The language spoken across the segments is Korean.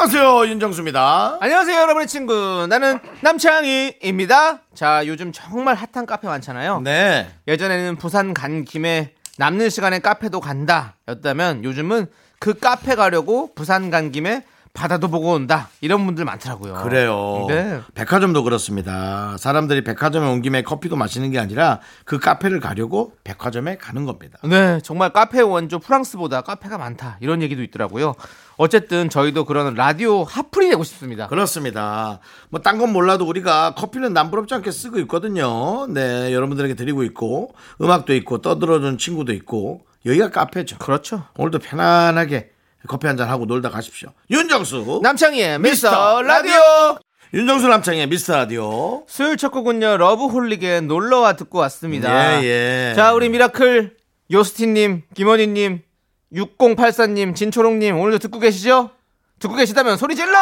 안녕하세요 윤정수입니다. 안녕하세요, 여러분의 친구. 나는 남창희입니다. 자, 요즘 정말 핫한 카페 많잖아요. 네. 예전에는 부산 간 김에 남는 시간에 카페도 간다 였다면 요즘은 그 카페 가려고 부산 간 김에 바다도 보고 온다. 이런 분들 많더라고요. 그래요. 네. 백화점도 그렇습니다. 사람들이 백화점에 온 김에 커피도 마시는 게 아니라 그 카페를 가려고 백화점에 가는 겁니다. 네, 정말 카페 원조 프랑스보다 카페가 많다. 이런 얘기도 있더라고요. 어쨌든 저희도 그런 라디오 핫플이 되고 싶습니다. 그렇습니다. 뭐 딴 건 몰라도 우리가 커피는 남부럽지 않게 쓰고 있거든요. 네, 여러분들에게 드리고 있고 음악도 있고 떠들어준 친구도 있고 여기가 카페죠. 그렇죠. 오늘도 편안하게 커피 한 잔 하고 놀다 가십시오. 윤정수 남창희의 미스터 라디오. 윤정수 남창희의 미스터 라디오. 수요일 첫 곡은요 러브홀릭의 놀러와 듣고 왔습니다. 예, 예. 자 우리 미라클 요스틴님, 김원희님, 6084님, 진초롱님 오늘도 듣고 계시죠? 듣고 계시다면 소리 질러!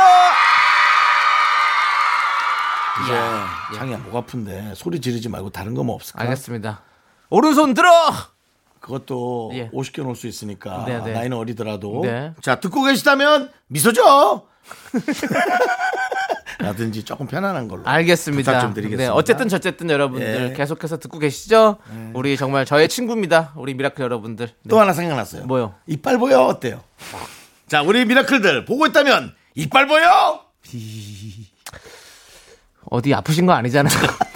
이제 장이야 목 아픈데 소리 지르지 말고 다른 거뭐 없을까? 알겠습니다. 오른손 들어! 그것도 예. 50개 놓을 수 있으니까 네, 네. 나이는 어리더라도 네. 자 듣고 계시다면 미소 줘 라든지 조금 편안한 걸로 알겠습니다. 좀 드리겠습니다. 네, 어쨌든 저쨌든 여러분들 예. 계속해서 듣고 계시죠? 우리 정말 저의 친구입니다. 우리 미라클 여러분들. 네. 또 하나 생각났어요. 뭐요? 이빨 보여 어때요? 자 우리 미라클들 보고 있다면 이빨 보여? 어디 아프신 거 아니잖아요.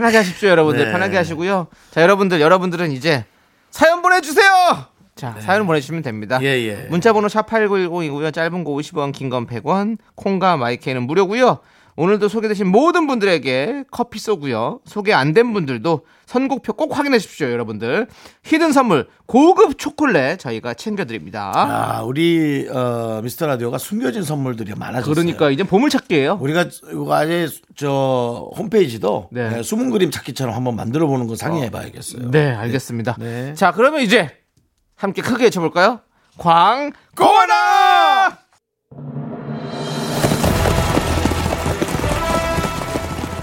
편하게 하십시오, 여러분들. 네. 편하게 하시고요. 자, 여러분들, 여러분들은 이제 사연 보내주세요! 자, 사연 보내주시면 됩니다. 네. 예, 예. 문자번호 샵 8910이고요. 짧은 거 50원, 긴 건 100원, 콩과 마이크는 무료고요. 오늘도 소개되신 모든 분들에게 커피 쏘고요. 소개 안 된 분들도 선곡표 꼭 확인해 주십시오, 여러분들. 히든 선물 고급 초콜릿 저희가 챙겨드립니다. 아 우리 어, 미스터 라디오가 숨겨진 선물들이 많아졌어요. 그러니까 이제 보물찾기예요. 우리가 이거 아예 저 홈페이지도 네. 네, 숨은 그림 찾기처럼 한번 만들어 보는 거 상의해 봐야겠어요. 네, 알겠습니다. 네. 자, 그러면 이제 함께 크게 외쳐볼까요? 광고하나!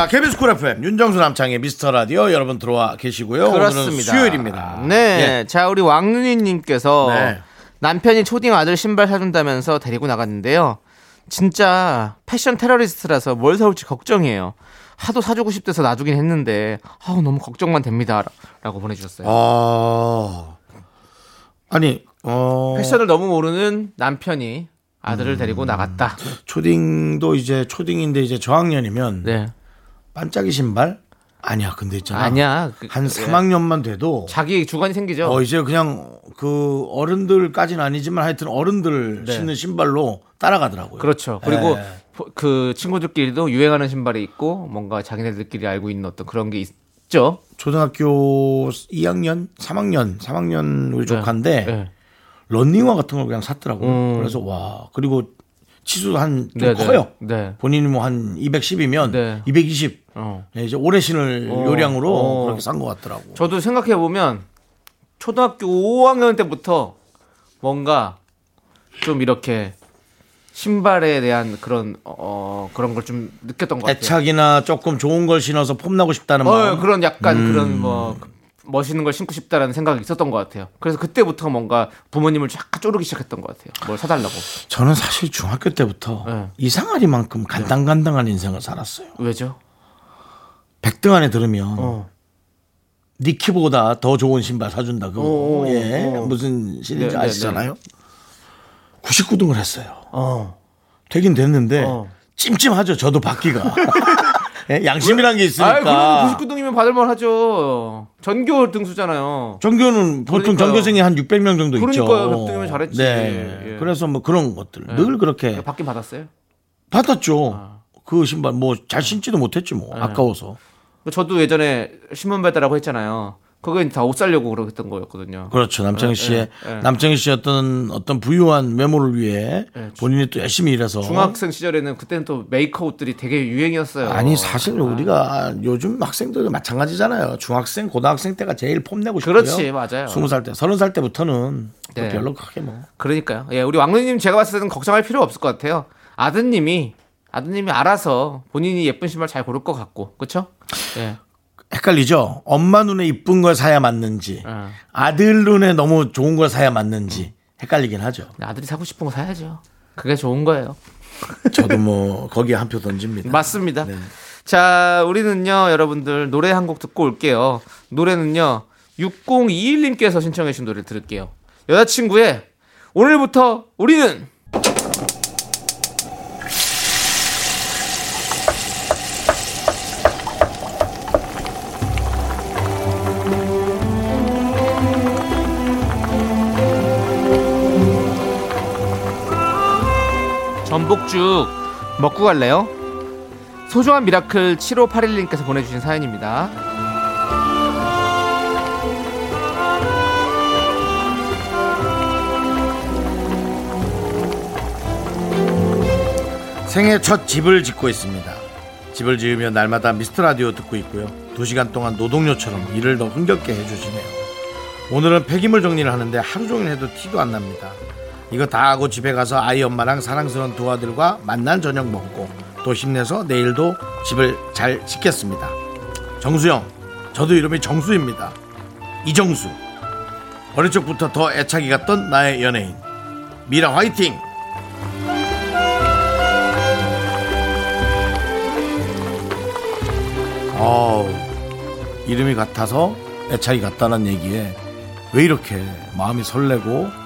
자 KBS 쿨 FM 윤정수 남창희의 미스터 라디오 여러분 들어와 계시고요. 그렇습니다. 수요일입니다. 네. 예. 자, 우리 왕눈이 님께서 네. 남편이 초딩 아들 신발 사준다면서 데리고 나갔는데요. 진짜 패션 테러리스트라서 뭘 사올지 걱정이에요. 하도 사주고 싶대서 놔두긴 했는데, 아우, 너무 걱정만 됩니다. 라고 보내주셨어요. 아 아니 어 패션을 너무 모르는 남편이 아들을 음. 데리고 나갔다. 초딩도 이제 초딩인데 이제 저학년이면 네. 반짝이 신발 아니야. 근데 있잖아. 아니야. 그- 한 그- 3학년만 돼도 자기 주관이 생기죠. 어 이제 그냥 그 어른들까지는 아니지만 하여튼 어른들 네. 신는 신발로 따라가더라고요. 그렇죠. 그리고 예. 포- 그 친구들끼리도 유행하는 신발이 있고 뭔가 자기네들끼리 알고 있는 어떤 그런 게 있죠. 초등학교 2학년, 3학년, 3학년 우리 조카인데 네. 런닝화 같은 걸 그냥 샀더라고요. 음. 그래서 와 그리고 치수도 한좀 네, 네. 커요. 네. 본인이 뭐 한 210이면 네. 220. 어. 네, 이제 오래 신을 어. 요량으로 어. 그렇게 산것 같더라고. 저도 생각해 보면 초등학교 5학년 때부터 뭔가 좀 이렇게 신발에 대한 그런 어 그런 걸 좀 느꼈던 것 같아요. 애착이나 조금 좋은 걸 신어서 폼나고 싶다는 어, 마음. 그런 약간 음. 그런 뭐 멋있는 걸 신고 싶다라는 생각이 있었던 것 같아요. 그래서 그때부터 뭔가 부모님을 쫙 쪼르기 시작했던 것 같아요. 뭘 사달라고. 저는 사실 중학교 때부터 네. 이상하리만큼 간당간당한 인생을 살았어요. 왜죠? 100등 안에 들으면 어. 니키보다 더 좋은 신발 사준다. 그거. 어, 어, 예. 어. 무슨 시리즈 네, 네, 아시잖아요? 99등을 했어요. 어. 되긴 됐는데 어. 찜찜하죠. 저도 받기가. 예, 양심이란 게 아, 있으니까. 그럼 99등이면 받을만 하죠. 전교 등수잖아요. 전교는 보통 그러니까요. 전교생이 한 600명 정도 있죠. 그러니까요. 100등이면 잘했지. 네. 예. 그래서 뭐 그런 것들 늘 그렇게 받긴 받았어요. 받았죠. 아. 그 신발 뭐 잘 신지도 못했지 뭐 네. 아까워서. 저도 예전에 신문 배달하고 했잖아요. 그거 다 옷 살려고 그랬던 거였거든요. 그렇죠. 남창희 씨의 예, 예. 남창희 씨 어떤 어떤 부유한 외모를 위해 예, 본인이 또 열심히 일해서 중학생 시절에는 그때는 또 메이커 옷들이 되게 유행이었어요. 아니 사실 우리가 요즘 학생들 마찬가지잖아요. 중학생, 고등학생 때가 제일 폼내고 싶고요. 그렇지, 맞아요. 스무 살 때, 서른 살 때부터는 또 네. 별로 크게 뭐. 그러니까요. 예, 우리 왕눈이님 제가 봤을 때는 걱정할 필요 없을 것 같아요. 아드님이 아드님이 알아서 본인이 예쁜 신발 잘 고를 것 같고, 그렇죠? 예. 헷갈리죠. 엄마 눈에 이쁜 걸 사야 맞는지, 어. 아들 눈에 너무 좋은 걸 사야 맞는지 헷갈리긴 하죠. 아들이 사고 싶은 거 사야죠. 그게 좋은 거예요. 저도 뭐 거기에 한 표 던집니다. 맞습니다. 네. 자, 우리는요, 여러분들 노래 한 곡 듣고 올게요. 노래는요, 6021님께서 신청해 주신 노래 들을게요. 여자친구의 오늘부터 우리는 전복죽 먹고 갈래요? 소중한 미라클 7581님께서 보내주신 사연입니다. 생애 첫 집을 짓고 있습니다. 집을 지으며 날마다 미스터 라디오 듣고 있고요. 두 시간 동안 노동요처럼 일을 더 흥겹게 해주시네요. 오늘은 폐기물 정리를 하는데 하루 종일 해도 티도 안 납니다. 이거 다 하고 집에 가서 아이 엄마랑 사랑스러운 두 아들과 만난 저녁 먹고 또 힘내서 내일도 집을 잘 짓겠습니다. 정수영, 저도 이름이 정수입니다. 이정수. 어릴 적부터 더 애착이 갔던 나의 연예인. 미라 화이팅! 어우, 이름이 같아서 애착이 같다는 얘기에 왜 이렇게 마음이 설레고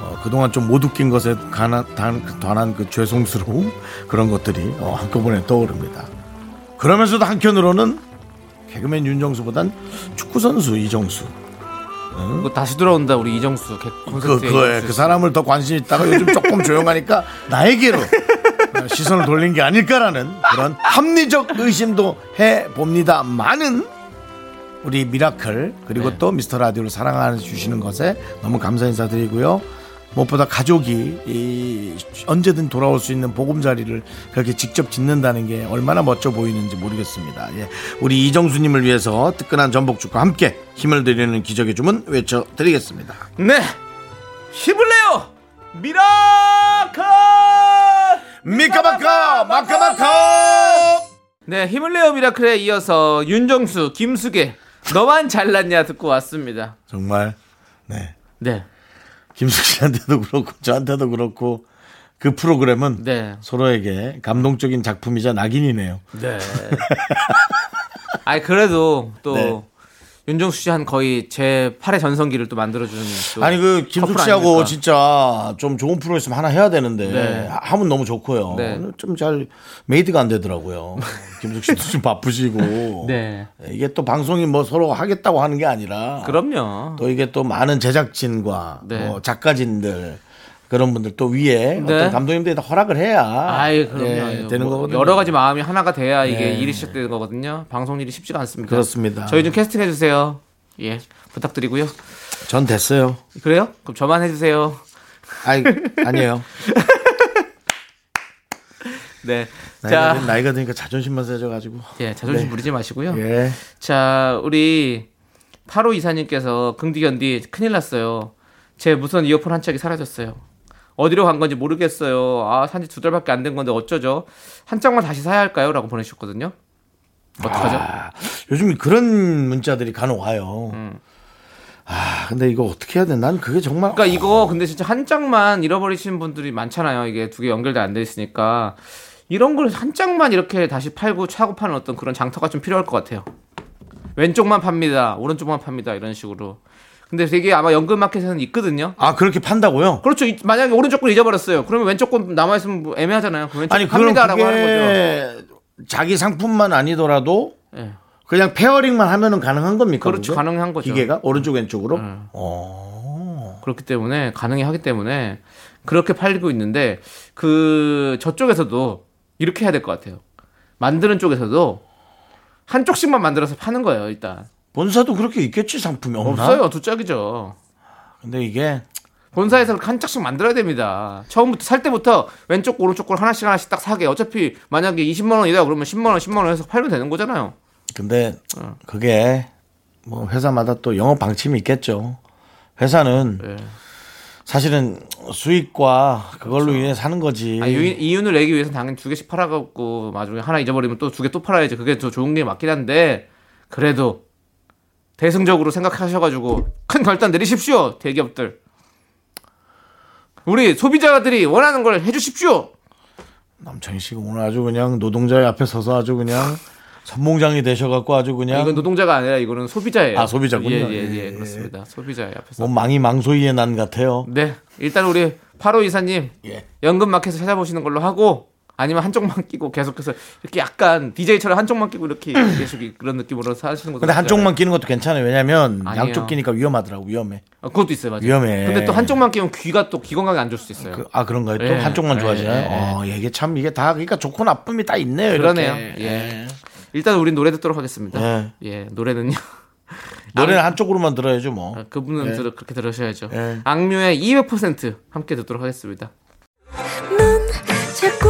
어, 그동안 좀 못 웃긴 것에 관한, 단- 관한 그 죄송스러움 그런 것들이 어, 한꺼번에 떠오릅니다. 그러면서도 한편으로는 개그맨 윤정수보단 축구선수 이정수 이거 다시 돌아온다 우리 이정수 개- 그, 그에 이정수 그 씨. 사람을 더 관심 있다가 요즘 조금 조용하니까 나에게로 어, 시선을 돌린 게 아닐까라는 그런 합리적 의심도 해 봅니다. 많은 우리 미라클 그리고 네. 또 미스터 라디오를 사랑해 주시는 것에 너무 감사 인사드리고요. 무엇보다 가족이 이 언제든 돌아올 수 있는 보금자리를 그렇게 직접 짓는다는 게 얼마나 멋져 보이는지 모르겠습니다. 예. 우리 이정수님을 위해서 뜨끈한 전복죽과 함께 힘을 드리는 기적의 주문 외쳐드리겠습니다. 네. 힘을 내요! 미라클 미카마카! 마카마카! 네 힘을 내요 미라클에 이어서 윤정수 김숙의 너만 잘났냐 듣고 왔습니다. 정말. 네. 네 김숙 씨한테도 그렇고 저한테도 그렇고 그 프로그램은 네. 서로에게 감동적인 작품이자 낙인이네요. 네. 아니 그래도 또 네. 윤정수 씨 한 거의 제 8의 전성기를 또 만들어주는 또 아니 그 김숙 씨하고? 진짜 좀 좋은 프로 있으면 하나 해야 되는데 네. 하면 너무 좋고요. 네. 좀 잘 made가 안 되더라고요. 김숙 씨도 좀 바쁘시고 네. 이게 또 방송이 뭐 서로 하겠다고 하는 게 아니라 그럼요. 또 이게 또 많은 제작진과 네. 뭐 작가진들 그런 분들 또 위에 네. 어떤 감독님들이 다 허락을 해야 아이 그럼요. 예, 되는 뭐 거거든요. 여러 가지 마음이 하나가 돼야 이게 네. 일이 시작되는 거거든요. 방송 일이 쉽지가 않습니다. 그렇습니다. 저희 좀 캐스팅 해주세요. 예, 부탁드리고요. 전 됐어요. 그래요? 그럼 저만 해주세요. 아이 아니에요. 네. 나이가, 자, 든- 나이가 드니까 자존심만 세져가지고. 예, 자존심 네. 부리지 마시고요. 예. 자, 우리 8호 이사님께서 긍디견디 큰일 났어요. 제 무선 이어폰 한 짝이 사라졌어요. 어디로 간 건지 모르겠어요. 아, 산지 두 달밖에 안 된 건데 어쩌죠? 한 짝만 다시 사야 할까요? 라고 보내주셨거든요. 어떡하죠? 아, 요즘 그런 문자들이 간혹 와요. 아, 근데 이거 어떻게 해야 돼? 난 그게 정말. 그러니까 이거 근데 진짜 한 장만 잃어버리시는 분들이 많잖아요. 이게 두 개 연결돼 안돼 있으니까 이런 걸 한 장만 이렇게 다시 팔고 차고 파는 어떤 그런 장터가 좀 필요할 것 같아요. 왼쪽만 팝니다. 오른쪽만 팝니다. 이런 식으로. 근데 되게 아마 연금마켓에는 있거든요. 아, 그렇게 판다고요? 그렇죠. 이- 만약에 오른쪽 건 잊어버렸어요. 그러면 왼쪽 건 남아 있으면 뭐 애매하잖아요. 그럼 왼쪽 아니, 그럼 팝니다라고 하는 거죠. 자기 상품만 아니더라도 예. 그냥 페어링만 하면은 가능한 겁니까? 그렇죠. 그게? 가능한 거죠. 기계가 오른쪽 왼쪽으로? 음. 어. 그렇기 때문에 가능해 하기 때문에 그렇게 팔리고 있는데 그 저쪽에서도 이렇게 해야 될 것 같아요. 만드는 쪽에서도 한쪽씩만 만들어서 파는 거예요. 일단 본사도 그렇게 있겠지 상품이 없나? 없어요. 두 짝이죠. 근데 이게 본사에서 한 짝씩 만들어야 됩니다. 처음부터 살 때부터 왼쪽 오른쪽 걸 하나씩 하나씩 딱 사게. 어차피 만약에 20만 원이다 그러면 10만 원, 10만 원 해서 팔면 되는 거잖아요. 근데 어. 그게 뭐 회사마다 또 영업 방침이 있겠죠. 회사는 예. 사실은 수익과 그걸로 인해 사는 거지. 아, 유, 이윤 을 내기 위해서 당연히 두 개씩 팔아갖고 나중에 하나 잊어버리면 또 두 개 또 팔아야지. 그게 더 좋은 게 맞긴 한데 그래도 대승적으로 생각하셔가지고 큰 결단 내리십시오. 대기업들. 우리 소비자들이 원하는 걸 해주십시오. 남창희 씨가 오늘 아주 그냥 노동자의 앞에 서서 아주 그냥 선봉장이 되셔갖고 아주 아, 그냥 이건 노동자가 아니라 이거는 소비자예요. 아, 소비자군요. 예, 예, 예, 예, 예. 그렇습니다. 소비자의 앞에서. 뭐 망이 망소이의 난 같아요. 네, 일단 우리 8호 이사님 예. 연금 마켓을 찾아보시는 걸로 하고 아니면 한쪽만 끼고 계속해서 이렇게 약간 DJ처럼 한쪽만 끼고 이렇게 계속 그런 느낌으로 사시는 것도 근데 한쪽만 끼는 것도 괜찮아요. 왜냐면 아니에요. 양쪽 끼니까 위험하더라고 위험해. 어, 그것도 있어요, 맞아요. 위험해. 근데 또 한쪽만 끼면 귀가 또 귀 건강에 안 좋을 수 있어요. 그- 아 그런가요? 또 예. 한쪽만 예, 좋아지나요? 예, 어, 이게 참 이게 다 그러니까 좋고 나쁨이 다 있네요. 이렇게. 그러네요. 예. 일단 우린 노래 듣도록 하겠습니다. 예. 예, 노래는요. 노래는 한쪽으로만 들어야죠 뭐. 아, 그분은 예. 들어, 그렇게 들으셔야죠. 예. 악뮤의 200% 함께 듣도록 하겠습니다. 넌 자꾸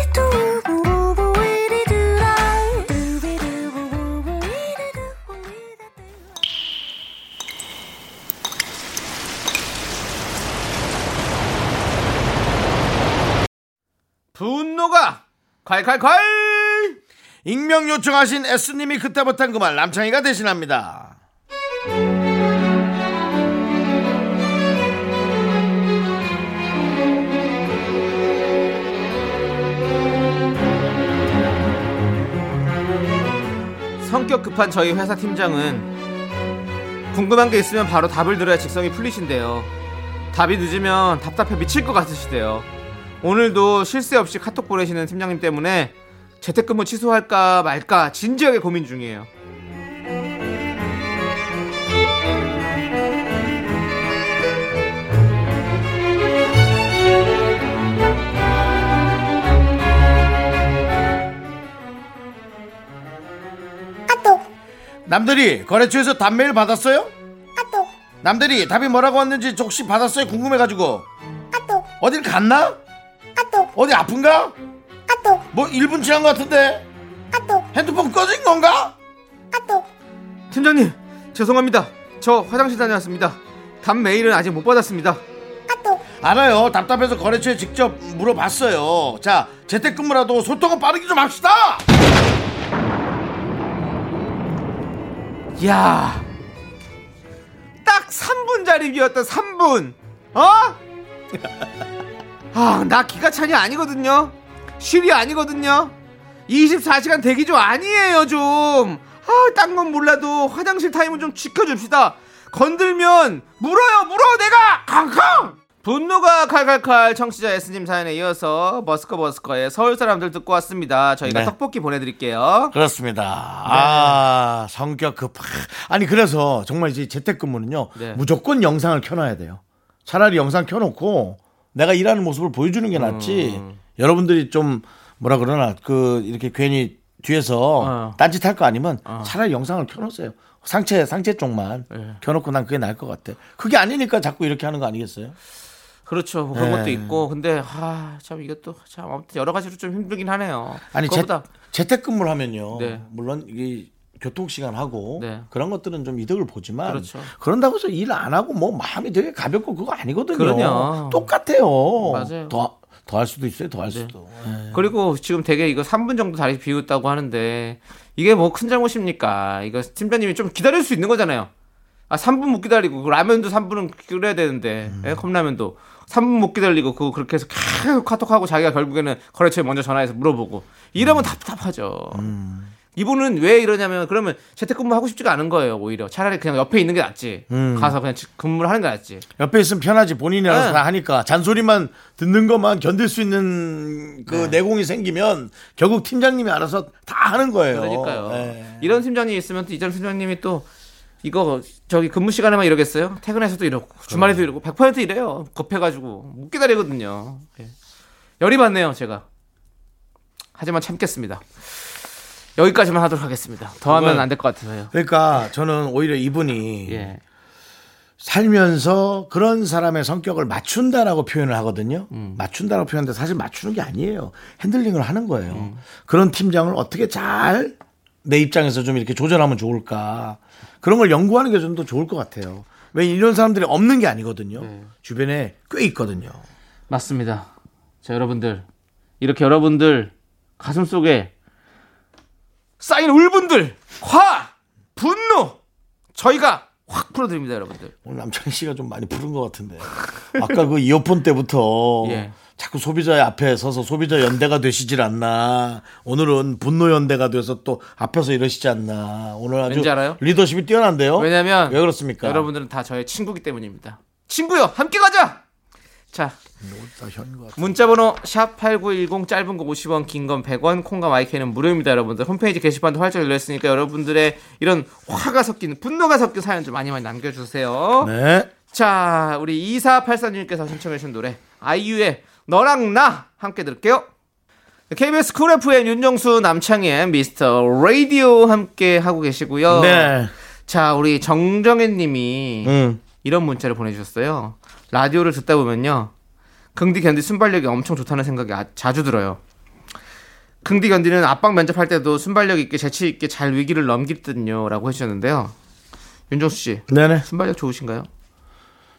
분노가 콸콸콸! 익명 요청하신 S님이 그때 못한 그 말 남창희가 대신합니다. 성격 급한 저희 회사 팀장은 궁금한 게 있으면 바로 답을 들어야 직성이 풀리신대요. 답이 늦으면 답답해 미칠 것 같으시대요. 오늘도 쉴 새 없이 카톡 보내시는 팀장님 때문에 재택근무 취소할까 말까 진지하게 고민 중이에요. 남들이 거래처에서 답메일 받았어요? 남들이 답이 뭐라고 왔는지 혹시 받았어요? 궁금해가지고. 어딜 갔나? 어디 아픈가? 뭐 1분 지난 것 같은데? 핸드폰 꺼진 건가? 팀장님 죄송합니다. 저 화장실 다녀왔습니다. 답 메일은 아직 못 받았습니다. 알아요. 답답해서 거래처에 직접 물어봤어요. 자, 재택근무라도 소통은 빠르게 좀 합시다! 야, 딱 3분짜리 비었다 3분. 어? 아, 나 기가 찬이 아니거든요. 쉴이 아니거든요. 24시간 대기 좀 아니에요, 좀. 아, 딴 건 몰라도 화장실 타임은 좀 지켜줍시다. 건들면 물어요, 물어, 내가! 캉캉! 분노가 칼칼칼 청취자 S님 사연에 이어서 버스커 버스커의 서울 사람들 듣고 왔습니다. 저희가 네. 떡볶이 보내드릴게요. 그렇습니다. 아, 성격 급. 아니, 그래서 정말 이제 재택근무는요. 네. 무조건 영상을 켜놔야 돼요. 차라리 영상 켜놓고 내가 일하는 모습을 보여주는 게 낫지. 음. 여러분들이 좀 뭐라 그러나 그 이렇게 괜히 뒤에서 어. 딴짓 할 거 아니면 차라리 영상을 켜놓으세요. 상체 상체 쪽만 네. 켜놓고 난 그게 나을 것 같아. 그게 아니니까 자꾸 이렇게 하는 거 아니겠어요? 그렇죠. 뭐 그런 네. 것도 있고. 근데 아, 참 이것도 참 아무튼 여러 가지로 좀 힘들긴 하네요. 아니 재, 재택근무를 하면요. 네. 물론 이게 교통 시간 하고 네. 그런 것들은 좀 이득을 보지만 그렇죠. 그런다고 해서 일 안 하고 뭐 마음이 되게 가볍고 그거 아니거든요. 그럼요. 똑같아요. 맞아요. 더 더 할 수도 있어요. 더 할 수도. 예. 그리고 지금 되게 이거 3분 정도 다리 비웠다고 하는데 이게 뭐 큰 잘못입니까? 이거 팀장님이 좀 기다릴 수 있는 거잖아요. 아 3분 못 기다리고 그 라면도 3분은 끓여야 되는데 음. 예, 컵라면도 3분 못 기다리고 그거 그렇게 해서 계속 카톡하고 자기가 결국에는 거래처에 먼저 전화해서 물어보고 이러면 답답하죠. 음. 이분은 왜 이러냐면 그러면 재택근무 하고 싶지가 않은 거예요 오히려 차라리 그냥 옆에 있는 게 낫지 음. 가서 그냥 근무를 하는 게 낫지 옆에 있으면 편하지 본인이 알아서 네. 다 하니까 잔소리만 듣는 것만 견딜 수 있는 그 네. 내공이 생기면 결국 팀장님이 알아서 다 하는 거예요. 그러니까요. 예. 이런 팀장님이 있으면 또 이전 팀장님이 또 이거 저기 근무 시간에만 이러겠어요? 퇴근해서도 이러고 주말에도 이러고 100% 이래요. 급해가지고 못 기다리거든요. 예. 열이 받네요, 제가. 하지만 참겠습니다. 여기까지만 하도록 하겠습니다. 더 하면 안 될 것 같아서요. 그러니까 저는 오히려 이분이 예. 살면서 그런 사람의 성격을 맞춘다라고 표현을 하거든요. 음. 맞춘다라고 표현하는데 사실 맞추는 게 아니에요. 핸들링을 하는 거예요. 음. 그런 팀장을 어떻게 잘 내 입장에서 좀 이렇게 조절하면 좋을까. 그런 걸 연구하는 게 좀 더 좋을 것 같아요. 왜 이런 사람들이 없는 게 아니거든요. 네. 주변에 꽤 있거든요. 맞습니다. 자, 여러분들. 이렇게 여러분들 가슴 속에 쌓인 울분들, 화, 분노, 저희가 확 풀어드립니다, 여러분들. 오늘 남창희 씨가 좀 많이 부른 것 같은데. 아까 그 이어폰 때부터 예. 자꾸 소비자의 앞에 서서 소비자 연대가 되시질 않나. 오늘은 분노 연대가 돼서 또 앞에서 이러시지 않나. 오늘 아주 왠지 알아요? 리더십이 뛰어난데요. 왜냐면 왜 그렇습니까? 여러분들은 다 저의 친구기 때문입니다. 친구요, 함께 가자. 자, 문자번호 샵 #8910 짧은 거 50원, 긴 건 100원, 콩과 마이크는 무료입니다, 여러분들. 홈페이지 게시판도 활짝 열려 있으니까 여러분들의 이런 화가 섞인 분노가 섞인 사연 좀 많이 많이 남겨주세요. 네. 자, 우리 2484님께서 신청해 주신 노래 아이유의 너랑 나 함께 들을게요. KBS 쿨 FM 윤정수 남창희의 미스터 라디오 함께 하고 계시고요. 네. 자, 우리 정정혜 님이 음. 이런 문자를 보내주셨어요. 라디오를 듣다 보면요. 긍디 견디 순발력이 엄청 좋다는 생각이 아- 자주 들어요. 긍디 견디는 압박 면접할 때도 순발력 있게 재치 있게 잘 위기를 넘기거든요. 라고 해주셨는데요. 윤정수 씨, 네네. 순발력 좋으신가요?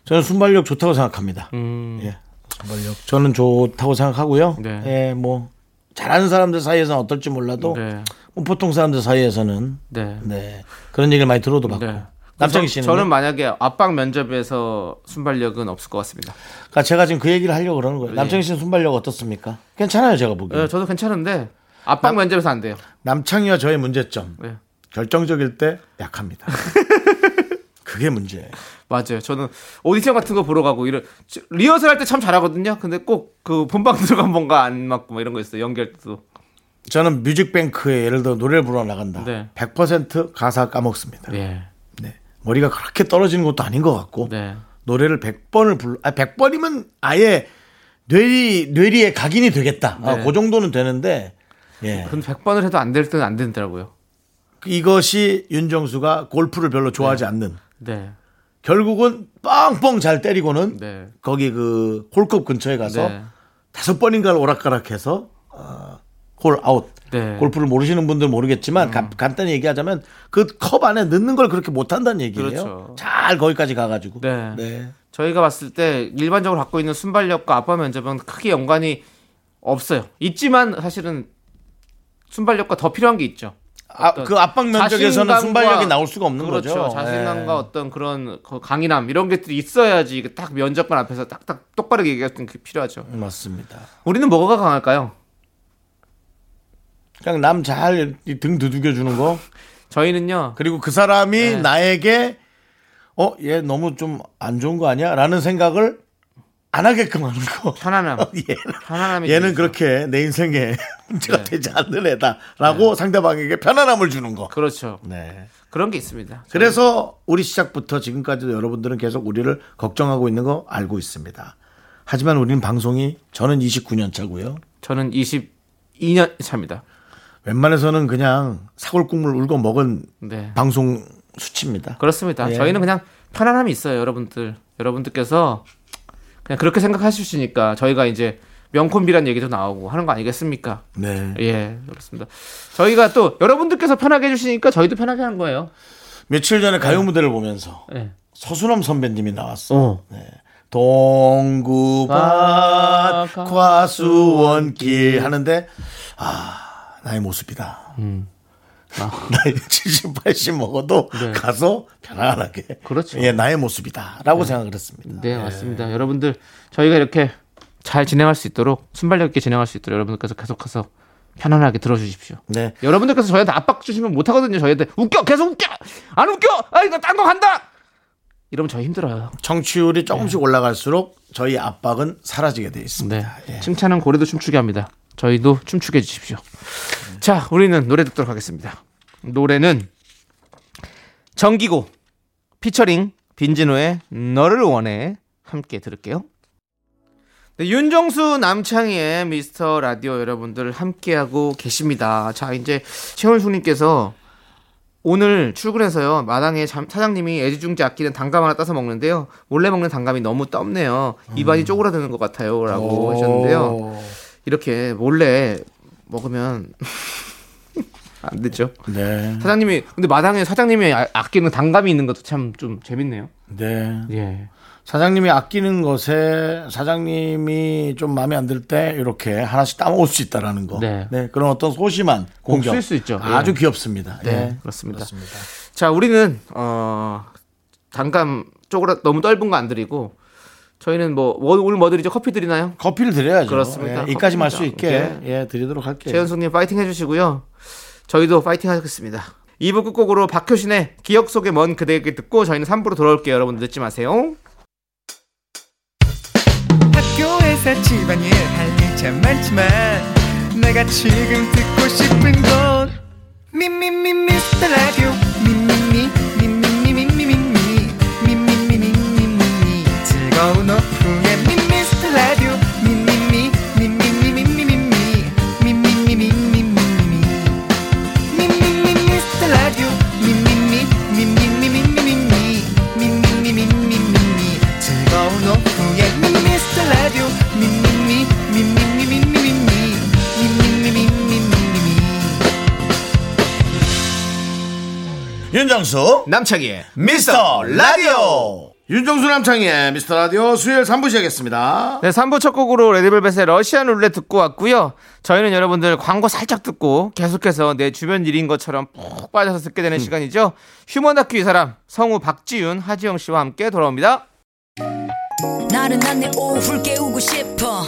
저는 순발력 좋다고 생각합니다. 음, 예. 순발력. 저는 좋다고 생각하고요. 네. 예, 뭐 잘하는 사람들 사이에서는 어떨지 몰라도 네. 뭐 보통 사람들 사이에서는 네. 네 그런 얘기를 많이 들어도 받고. 네. 남창희 저- 씨는 저는 만약에 압박 면접에서 순발력은 없을 것 같습니다. 그러니까 제가 지금 그 얘기를 하려고 그러는 거예요. 남창희 씨는 순발력 어떻습니까? 괜찮아요, 제가 보기에. 네, 저도 괜찮은데 압박 면접에서 안 돼요. 남창희와 저의 문제점. 네. 결정적일 때 약합니다. 그게 문제예요. 맞아요. 저는 오디션 같은 거 보러 가고 이런 저- 리허설 할 때 참 잘하거든요. 근데 꼭 그 본방 들어간 뭔가 안 맞고 뭐 이런 거 있어요. 때도. 저는 뮤직뱅크에 예를 들어 노래를 부르러 나간다. 네. 100% 가사 까먹습니다. 예. 네. 머리가 그렇게 떨어지는 것도 아닌 것 같고 네. 노래를 100번을 불러 아 100번이면 아예 뇌리 뇌리에 각인이 되겠다. 아, 네. 그 정도는 되는데 예. 근데 100번을 해도 안 될 때는 안 되더라고요. 이것이 윤정수가 골프를 별로 좋아하지 않는 네. 결국은 뻥뻥 잘 때리고는 네. 거기 그 홀컵 근처에 가서 네. 다섯 번인가를 오락가락해서 어, 홀 아웃. 네. 음. 골프를 모르시는 분들 은 모르겠지만 가- 간단히 얘기하자면 그 컵 안에 넣는 걸 그렇게 못한다는 얘기예요. 그렇죠. 잘 거기까지 가가지고. 네. 네. 저희가 봤을 때 일반적으로 갖고 있는 순발력과 압박 면접은 크게 연관이 없어요. 있지만 사실은 순발력과 더 필요한 게 있죠. 아, 그 압박 면접에서는 순발력이 나올 수가 없는 그렇죠. 거죠. 자신감과 네. 어떤 그런 그 강인함 이런 것들이 있어야지 딱 면접관 앞에서 딱딱 똑바르게 얘기할 때 필요하죠. 맞습니다. 우리는 뭐가 강할까요? 그냥 남 잘 등 두들겨 주는 거. 저희는요. 그리고 그 사람이 네. 나에게 어, 얘 너무 좀 안 좋은 거 아니야? 라는 생각을 안 하게끔 하는 거. 편안함. 얘는, 편안함이 얘는 좀 그렇게 내 인생에 문제가 네. 되지 않는 애다라고 상대방에게 편안함을 주는 거. 그렇죠. 네. 그런 게 있습니다. 그래서 우리 시작부터 지금까지도 여러분들은 계속 우리를 걱정하고 있는 거 알고 있습니다. 하지만 우리는 방송이 저는 29년 차고요. 저는 22년 차입니다. 웬만해서는 그냥 사골 국물 울고 먹은 네. 방송 수치입니다. 그렇습니다. 예. 저희는 그냥 편안함이 있어요, 여러분들. 여러분들께서 그냥 그렇게 생각하실 수 있으니까 저희가 이제 명콤비란 얘기도 나오고 하는 거 아니겠습니까? 네. 예, 그렇습니다. 저희가 또 여러분들께서 편하게 해주시니까 저희도 편하게 하는 거예요. 며칠 전에 가요 무대를 보면서 예. 서수남 선배님이 나왔어. 어. 동구밭 아, 과수원길 하는데 아 나의 모습이다. 음. 나이 70, 80 먹어도 가서 편안하게. 네. 그렇죠. 예, 나의 모습이다 라고 생각을 했습니다. 네, 맞습니다. 여러분들 저희가 이렇게 잘 진행할 수 있도록 순발력 있게 진행할 수 있도록 여러분들께서 계속해서 편안하게 들어주십시오. 네. 여러분들께서 저희한테 압박 주시면 못 하거든요. 저희한테 웃겨, 계속 웃겨, 안 웃겨, 아 이거 딴거 간다. 이러면 저희 힘들어요. 청취율이 조금씩 올라갈수록 저희 압박은 사라지게 돼 있습니다. 네. 예. 칭찬은 고래도 춤추게 합니다. 저희도 춤추게 해주십시오. 자, 우리는 노래 듣도록 하겠습니다. 노래는 정기고 피처링 빈진호의 너를 원해 함께 들을게요. 네, 윤정수 남창희의 미스터 라디오 여러분들 함께하고 계십니다. 자, 이제 최원숙님께서 오늘 출근해서요 마당에 잠- 사장님이 애지중지 아끼는 단감 하나 따서 먹는데요 몰래 먹는 단감이 너무 떱네요 입안이 쪼그라드는 것 같아요라고 하셨는데요 이렇게 몰래 먹으면 안 되죠 네. 사장님이 근데 마당에 사장님이 아- 아끼는 단감이 있는 것도 참 좀 재밌네요 네. 예 사장님이 아끼는 것에 사장님이 좀 마음에 안 들 때 이렇게 하나씩 따먹을 수 있다라는 거. 네. 그런 어떤 소심한 공격. 쓸수 있죠. 아주 예. 귀엽습니다. 네, 예. 그렇습니다. 자, 우리는 어 단감 쪼그라 너무 떫은 거 안 드리고 저희는 뭐, 뭐 오늘 뭐 드리죠? 커피 드리나요? 커피를 드려야죠. 그렇습니다. 예, 이까지 말 수. 있게 예. 예, 드리도록 할게요. 최현숙님 파이팅 해주시고요. 저희도 파이팅 하겠습니다. 2부 끝곡으로 박효신의 기억 속의 먼 그대에게 듣고 저희는 3부로 돌아올게요. 여러분 늦지 마세요. 학교에서 집안일 할 일 참 많지만 내가 지금 듣고 싶은 건 미미미 미스터 라디오 즐거운 오후에 미스터 라디오 미미미 미미미 미미미 미 미미 미미미 미미 미 미스터 라디오 미미미 미미미 미미미 미미미 미미미 즐거운 오후에 미스터 라디오 미미미 미미미 미미미 미미미 미미미 윤정수 남창희의 미스터 라디오. 윤정수 남창희의 미스터 라디오 수요일 3부 시작했습니다. 네, 3부 첫 곡으로 레드벨벳의 러시안 룰렛 듣고 왔고요. 저희는 여러분들 광고 살짝 듣고 계속해서 내 주변 일인 것처럼 푹 빠져서 듣게 되는 시간이죠. 휴먼 다큐 이 사람 성우 박지윤, 하지영 씨와 함께 돌아옵니다. 나른한 내 오후를 깨우고 싶어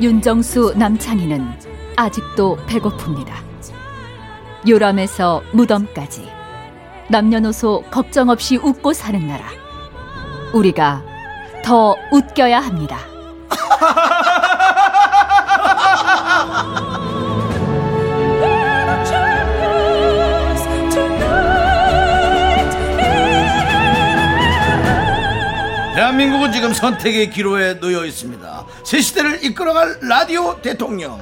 윤정수 남창희는 아직도 배고픕니다. 요람에서 무덤까지 남녀노소 걱정 없이 웃고 사는 나라. 우리가 더 웃겨야 합니다. 대한민국은 지금 선택의 기로에 놓여 있습니다. 새 시대를 이끌어갈 라디오 대통령.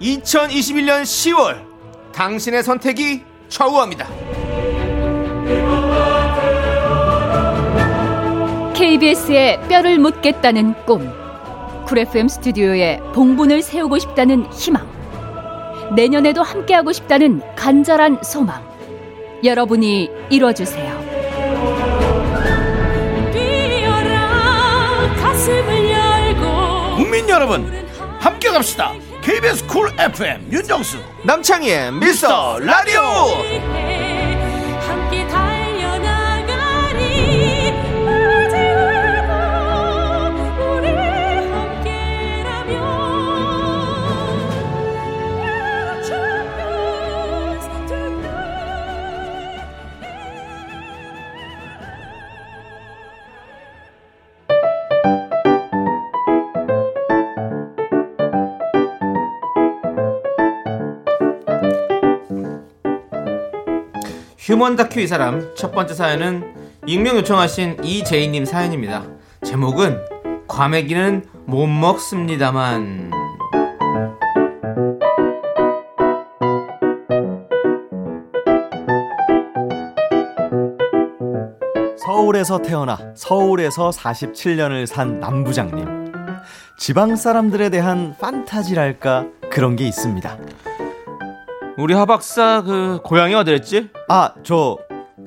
2021년 10월 당신의 선택이 좌우합니다. KBS에 뼈를 묻겠다는 꿈. 쿨 FM 스튜디오에 봉분을 세우고 싶다는 희망. 내년에도 함께하고 싶다는 간절한 소망. 여러분이 이뤄주세요. 국민 여러분, 함께 갑시다. KBS 쿨 FM 윤정수 남창희의 미스터 라디오. 휴먼 다큐 이 사람 첫 번째 사연은 익명 요청하신 이재희님 사연입니다. 제목은 과메기는 못 먹습니다만. 서울에서 태어나 서울에서 47년을 산 남부장님. 지방 사람들에 대한 판타지랄까 그런 게 있습니다. 우리 하박사 그 고향이 어디랬지? 아, 저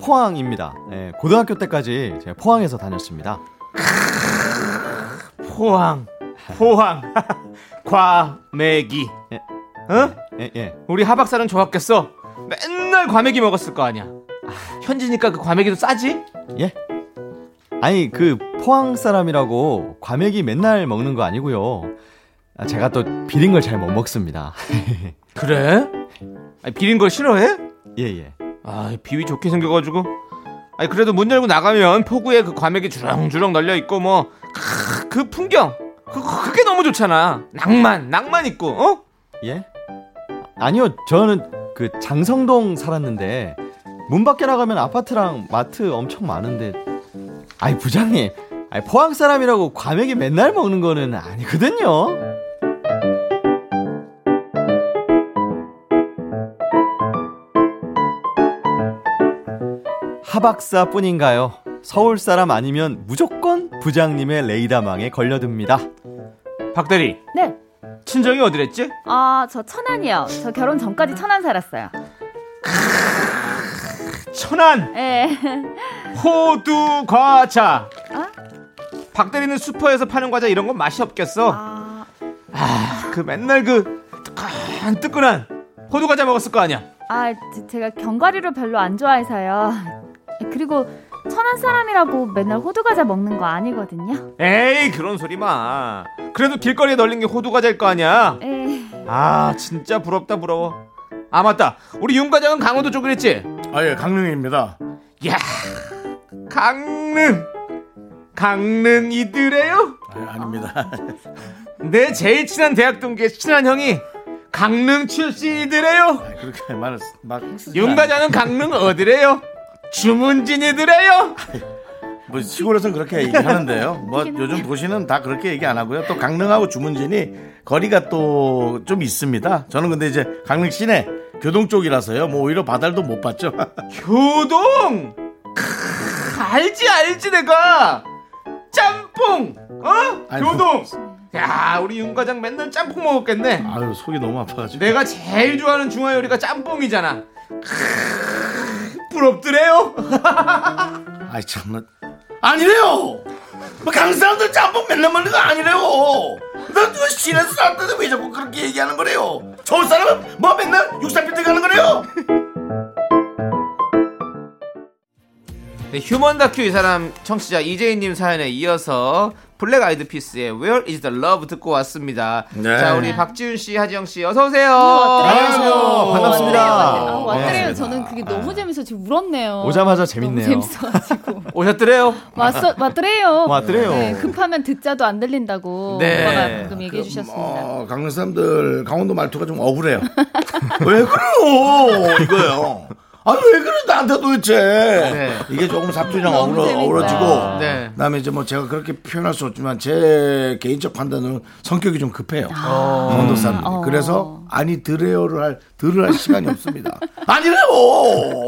포항입니다. 예, 고등학교 때까지 제가 포항에서 다녔습니다. 포항. 포항. 과메기. 예. 어? 예, 예. 우리 하박사는 좋았겠어. 맨날 과메기 먹었을 거 아니야. 현지니까 그 과메기도 싸지? 예? 아니 그 포항 사람이라고 과메기 맨날 먹는 거 아니고요. 아, 제가 또 비린 걸 잘 못 먹습니다. 그래? 아니, 비린 걸 싫어해? 예 예. 아, 비위 좋게 생겨가지고. 아니, 그래도 문 열고 나가면 포구에 그 과메기 주렁주렁 널려 있고 뭐, 크, 그 풍경. 그, 그게 너무 좋잖아. 낭만, 낭만 있고, 어? 예? 아니요, 저는 그 장성동 살았는데 문 밖에 나가면 아파트랑 마트 엄청 많은데. 아이 부장님, 아이 포항 사람이라고 과메기 맨날 먹는 거는 아니거든요. 하박사뿐인가요? 서울 사람 아니면 무조건 부장님의 레이더망에 걸려듭니다. 박대리, 네. 친정이 어디랬지? 아, 저 천안이요. 저 결혼 전까지 천안 살았어요. 천안, 예. 호두 과자. 어? 박대리는 슈퍼에서 파는 과자 이런 건 맛이 없겠어. 아, 아, 그 맨날 그 뜨끈 뜨끈한 호두 과자 먹었을 거 아니야. 아, 제- 제가 견과류를 별로 안 좋아해서요. 그리고 천안 사람이라고 맨날 호두과자 먹는 거 아니거든요. 에이 그런 소리 마. 그래도 길거리에 널린 게 호두 과자일 거 아니야. 예. 아 진짜 부럽다 부러워. 아 맞다. 우리 윤 과장은 강원도 쪽이랬지. 아, 예, 강릉입니다. 야 강릉 강릉 이들래요? 아, 아닙니다. 내 제일 친한 대학 동기의 친한 형이 강릉 출신이더래요. 아, 그렇게 말을 막윤 않- 과장은 강릉 어디래요? 주문진이더래요. 뭐 시골에서는 그렇게 얘기하는데요. 뭐 요즘 도시는 다 그렇게 얘기 안 하고요. 또 강릉하고 주문진이 거리가 또 좀 있습니다. 저는 근데 이제 강릉 시내 교동 쪽이라서요. 뭐 오히려 바다도 못 봤죠. 교동 크, 알지 알지 내가 짬뽕 어 아니, 교동 야 우리 윤 과장 맨날 짬뽕 먹었겠네 아유 속이 너무 아파가지고. 내가 제일 좋아하는 중화 요리가 짬뽕이잖아 크, 부럽더래요 아이 참나. 아니래요. 뭐 강릉 사람들 짬뽕 맨날 먹는 거 아니래요. 너 시내에서 살았는데 왜 자꾸 그렇게 얘기하는 거래요? 서울 사람은 뭐 맨날 육삼빌 가는 거래요? 네, 휴먼 다큐 이 사람 청취자 이재희님 사연에 이어서 블랙 아이드 피스의 Where is the Love 듣고 왔습니다. 네. 자 우리 박지윤 씨, 하지영 씨 어서 오세요. 안녕하세요. 반갑습니다. 아, 네. 왔더래요. 저는 그게 너무 재밌어 지금 울었네요. 오자마자 재밌네요. 너무 재밌어가지고. 오셨더래요. 왔어, 왔더래요. 왔더래요. 네, 급하면 듣자도 안 들린다고. 네. 오빠가 방금 얘기해 주셨습니다. 어, 강릉 사람들 강원도 말투가 좀 억울해요. 왜 그래요? 이거요. 아니 왜 그래 나한테 도대체 네. 이게 조금 너무 어우러. 어우러지고 네. 그다음에 이제 뭐 제가 그렇게 표현할 수 없지만 제 개인적 판단은 성격이 좀 급해요 강원도 사람들 어. 그래서 아니 들으요를 할 들을 할 시간이 없습니다 아니래요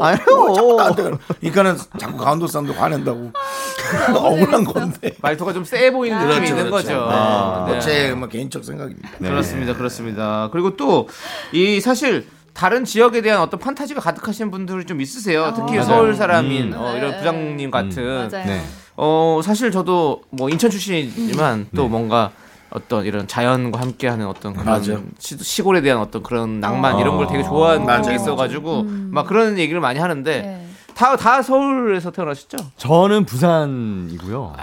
아니래요. 자꾸 나한테. 그러니까는 자꾸 강원도 사람들 화낸다고 억울한 건데 말투가 좀 세 보이는 느낌이 있는 거죠. 아, 네. 제뭐 개인적 생각입니다 그렇습니다, 그렇습니다. 그리고 또 이 사실 다른 지역에 대한 어떤 판타지가 가득하신 분들이 좀 있으세요. 특히 맞아요. 서울 사람인 음. 어, 이런 네. 부장님 같은. 맞아요. 네. 어 사실 저도 뭐 인천 출신이지만 음. 또 네. 뭔가 어떤 이런 자연과 함께하는 어떤 그런 맞아. 시, 시골에 대한 어떤 그런 낭만 어. 이런 걸 되게 좋아하는 맞아요. 게 있어가지고 막 그런 얘기를 많이 하는데 네. 다다 서울에서 태어나셨죠? 저는 부산이고요.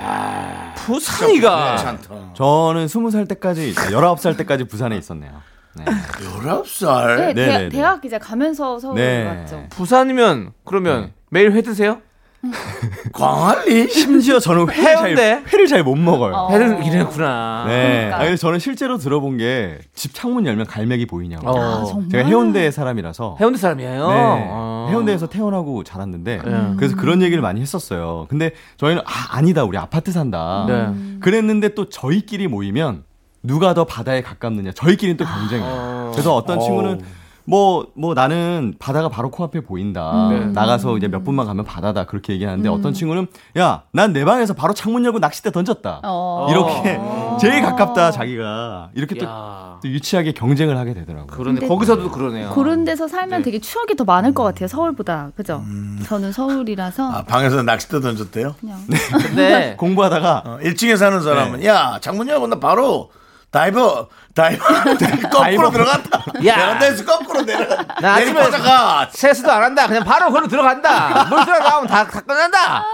부산이가 괜찮다 저는 20살 때까지, 19살 때까지 부산에 있었네요. 네. 19살 네, 네, 네, 대, 네. 대 학 이제 가면서 서울 네. 왔죠. 부산이면 그러면 네. 매일 회 드세요? 광안리? 심지어 저는 회를 잘, 해운대? 회를 잘 못 먹어요. 어. 해를 이랬구나. 네. 그러니까. 아, 그래서 저는 실제로 들어본 게 집 창문 열면 갈매기 보이냐고. 어. 아, 정말? 제가 해운대 사람이라서. 해운대 사람이에요. 네. 어. 해운대에서 태어나고 자랐는데 네. 그래서 그런 얘기를 많이 했었어요. 근데 저희는 아 아니다 우리 아파트 산다. 네. 그랬는데 또 저희끼리 모이면 누가 더 바다에 가깝느냐 저희끼리는 또 경쟁해요. 어. 그래서 어떤 친구는 뭐, 뭐 나는 바다가 바로 코앞에 보인다. 네. 나가서 이제 몇 분만 가면 바다다. 그렇게 얘기하는데 어떤 친구는 야, 난 내 방에서 바로 창문 열고 낚싯대 던졌다. 어. 이렇게 제일 가깝다, 자기가. 이렇게 또, 야. 또 유치하게 경쟁을 하게 되더라고요. 그러네. 근데 거기서도 그러네요. 그런 데서 살면 네. 되게 추억이 더 많을 것 같아요. 서울보다. 그죠? 저는 서울이라서 아, 방에서 낚싯대 던졌대요? 그냥 근데 공부하다가 어, 1층에 사는 사람은 네. 야 창문 열고 나 바로 다이버 다이버 거꾸로 들어갔다. 야. 베란다에서 거꾸로 내려 나 아침에 내리다가 세수도 안 한다. 그냥 바로 걸로 들어간다. 물 들어 나오면 다, 다 끝난다.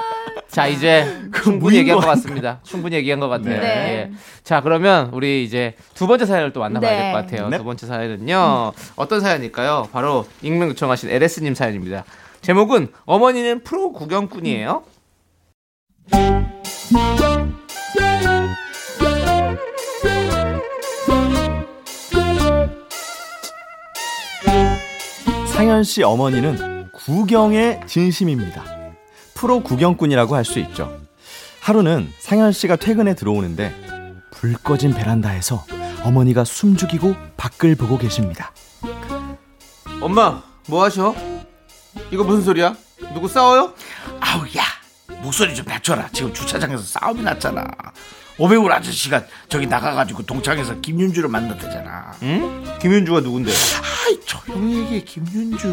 자, 이제 충분히 얘기한 것거 같습니다. 충분히 얘기한 것 같아요. 네. 예. 자, 그러면 우리 이제 두 번째 사연을 또 만나봐야 네. 될것 같아요. 네. 두 번째 사연은요. 어떤 사연일까요? 바로 익명 요청하신 LS님 사연입니다. 제목은 어머니는 프로 구경꾼이에요. 상현 씨 어머니는 구경의 진심입니다. 프로 구경꾼이라고 할 수 있죠. 하루는 상현 씨가 퇴근에 들어오는데 불 꺼진 베란다에서 어머니가 숨죽이고 밖을 보고 계십니다. 엄마, 뭐 하셔? 이거 무슨 소리야? 누구 싸워요? 아우 야 목소리 좀 낮춰라. 지금 주차장에서 싸움이 났잖아. 오배우 아저씨가 저기 나가가지고 동창에서 김윤주를 만났대잖아. 응? 김윤주가 누군데? 아이 조용히 얘기해 김윤주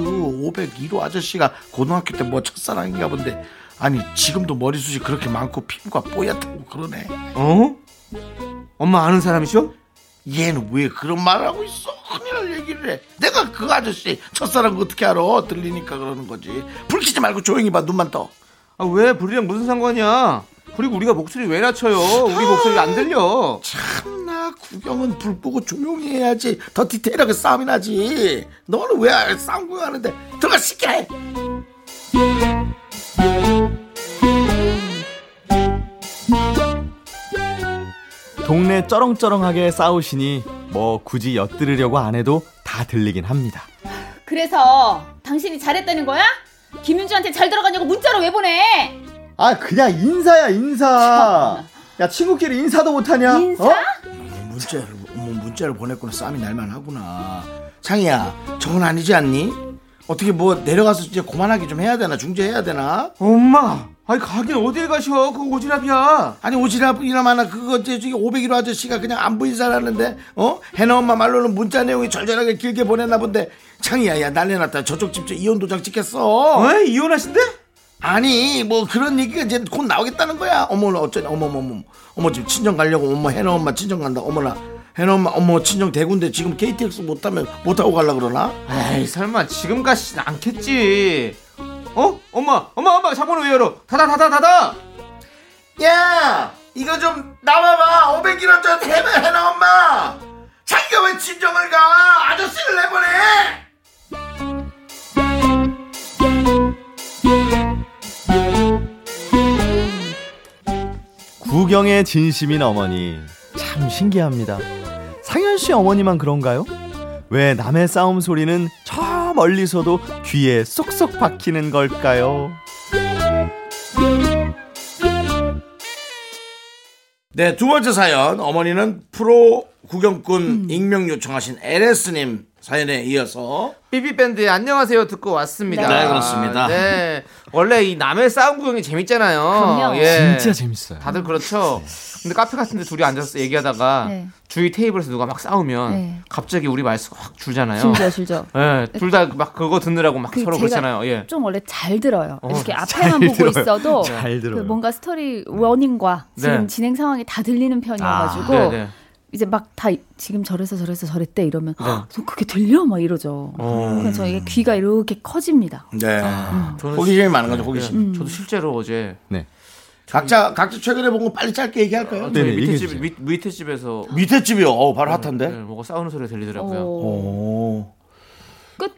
501호 아저씨가 고등학교 때 뭐 첫사랑인가 본데 아니 지금도 머리숱이 그렇게 많고 피부가 뽀얗다고 그러네. 어? 엄마 아는 사람이셔? 얘는 왜 그런 말을 하고 있어? 큰일 날 얘기를 해. 내가 그 아저씨 첫사랑 어떻게 알아? 들리니까 그러는 거지. 불 켜지 말고 조용히 봐. 눈만 떠. 아, 왜 불이랑 무슨 상관이야? 그리고 우리가 목소리 왜 낮춰요? 우리 목소리 안 들려. 참나 구경은 불 끄고 조용히 해야지. 더 디테일하게 싸움이 나지. 너는 왜 싸움 구경하는데? 들어가 씻게. 동네 쩌렁쩌렁하게 싸우시니 뭐 굳이 엿들으려고 안 해도 다 들리긴 합니다. 그래서 당신이 잘했다는 거야? 김윤주한테 잘 들어가냐고 문자로 왜 보내? 아 그냥 인사야 인사. 야 친구끼리 인사도 못하냐? 인사? 어? 문자를 어머 문자를 보냈구나. 싸움이 날만 하구나. 창희야, 저건 아니지 않니? 어떻게 뭐 내려가서 이제 그만하게 좀 해야 되나? 중재해야 되나? 엄마, 아니 가긴 어딜 가셔? 그거 오지랖이야. 아니 오지랖이나마나 그거 이제 저기 501호 아저씨가 그냥 안부 인사라는데 어? 해나 엄마 말로는 문자 내용이 절절하게 길게 보냈나 본데 창희야 야 난리 났다 저쪽 집저 이혼 도장 찍혔어 어? 이혼하신대? 아니 뭐 그런 얘기가 이제 곧 나오겠다는 거야 어머나 어쩌냐 어머머머 어머, 지금 친정 가려고 어머 해나 엄마 친정 간다 어머나 해나 엄마 어머 친정 대구인데 지금 KTX 못 타면 못 타고 갈라 그러나 에이 설마 지금 가시진 않겠지. 어? 엄마, 엄마, 엄마 창문을 왜 열어? 닫아, 닫아, 닫아. 야 이거 좀 나와봐 501호 저 해나 해나 엄마 자기가 왜 친정을 가 아저씨를 내보내 구경의 진심인 어머니 참 신기합니다. 상현 씨 어머니만 그런가요? 왜 남의 싸움 소리는 저 멀리서도 귀에 쏙쏙 박히는 걸까요? 네, 두 번째 사연. 어머니는 프로 구경꾼 익명 요청하신 LS님 사연에 이어서 삐삐밴드의 안녕하세요 듣고 왔습니다. 네, 그렇습니다. 네. 원래 이 남의 싸움 구경이 재밌잖아요. 그럼요. 예. 진짜 재밌어요. 다들 그렇죠. 근데 카페 같은 데 둘이 앉아서 얘기하다가 네. 주위 테이블에서 누가 막 싸우면 네. 갑자기 우리 말수가 확 줄잖아요. 줄죠, 줄죠. 예, 둘 다 막 그거 듣느라고 막 그 서로 제가 그렇잖아요. 예. 좀 원래 잘 들어요. 어, 이렇게 잘 앞에만 보고 들어요. 있어도 잘그 들어요. 뭔가 스토리 라인과 지금 네. 진행 상황이 다 들리는 편이어가지고 네, 네. 이제 막 다 지금 저래서 저래서 저랬대 이러면 네. 헉, 저 그게 들려 막 이러죠. 어. 그래서 저희 귀가 이렇게 커집니다. 네. 저는 호기심이 많은 거죠, 네, 호기심. 네. 저도 실제로 어제 네. 각자 각자 최근에 본 거 빨리 짧게 얘기할까요? 저희 네, 밑에 얘기해 집. 밑, 밑에 집에서 밑에 집이요. 어, 바로 핫한데. 네, 뭐가 싸우는 소리 가 들리더라고요. 어, 오.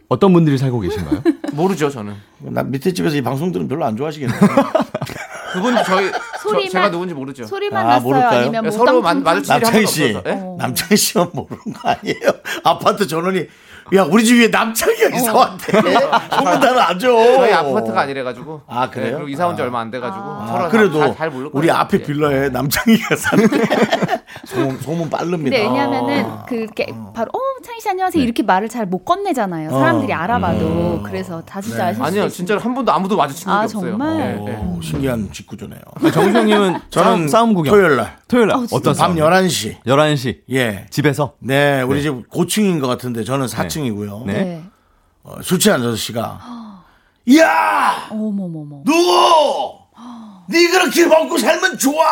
어떤 분들이 살고 계신가요? 모르죠 저는. 나 밑에 집에서 이 방송 들은 별로 안 좋아하시겠네요. 그분 저희 소리만- 저, 제가 누군지 모르죠. 소리만 아, 났어요? 모를까요? 아니면 뭐 서로 마- 일이 한 남창희 번도 씨, 없어서. 예? 남창희 씨만 모르는 거 아니에요? 아파트 전원이 야 우리 집 위에 남창희가 이사 왔대. 소문다는 아죠. 저희 아파트가 아니래가지고. 아, 그래요? 네, 그리고 이사 온 지 얼마 안 돼가지고 아, 서로 그래도 잘, 잘 모를 우리. 앞에 예. 빌라에 남창희가 사는데 소문, 소문 빠릅니다. 근데 왜냐면은 그게 바로 어 창희 씨 안녕하세요 이렇게 말을 잘 못 건네잖아요. 사람들이 어. 알아봐도 그래서 다시 잘 아실 수 아니요. 진짜로 한 번도 아무도 마주친 적이 아, 없어요. 정말? 예, 예. 오, 신기한 직구조네요. 정수영님은 저는 싸움, 구경. 토요일 날 토요일 날 어? 어떤 밤 싸움? 11시. 11시 예. 집에서 네, 우리 집 고층인 것 같은데 저는 4층 이고요. 네. 네. 어, 술 취한 아저씨가 야 어머머머. 누구? 네 그렇게 먹고 살면 좋아.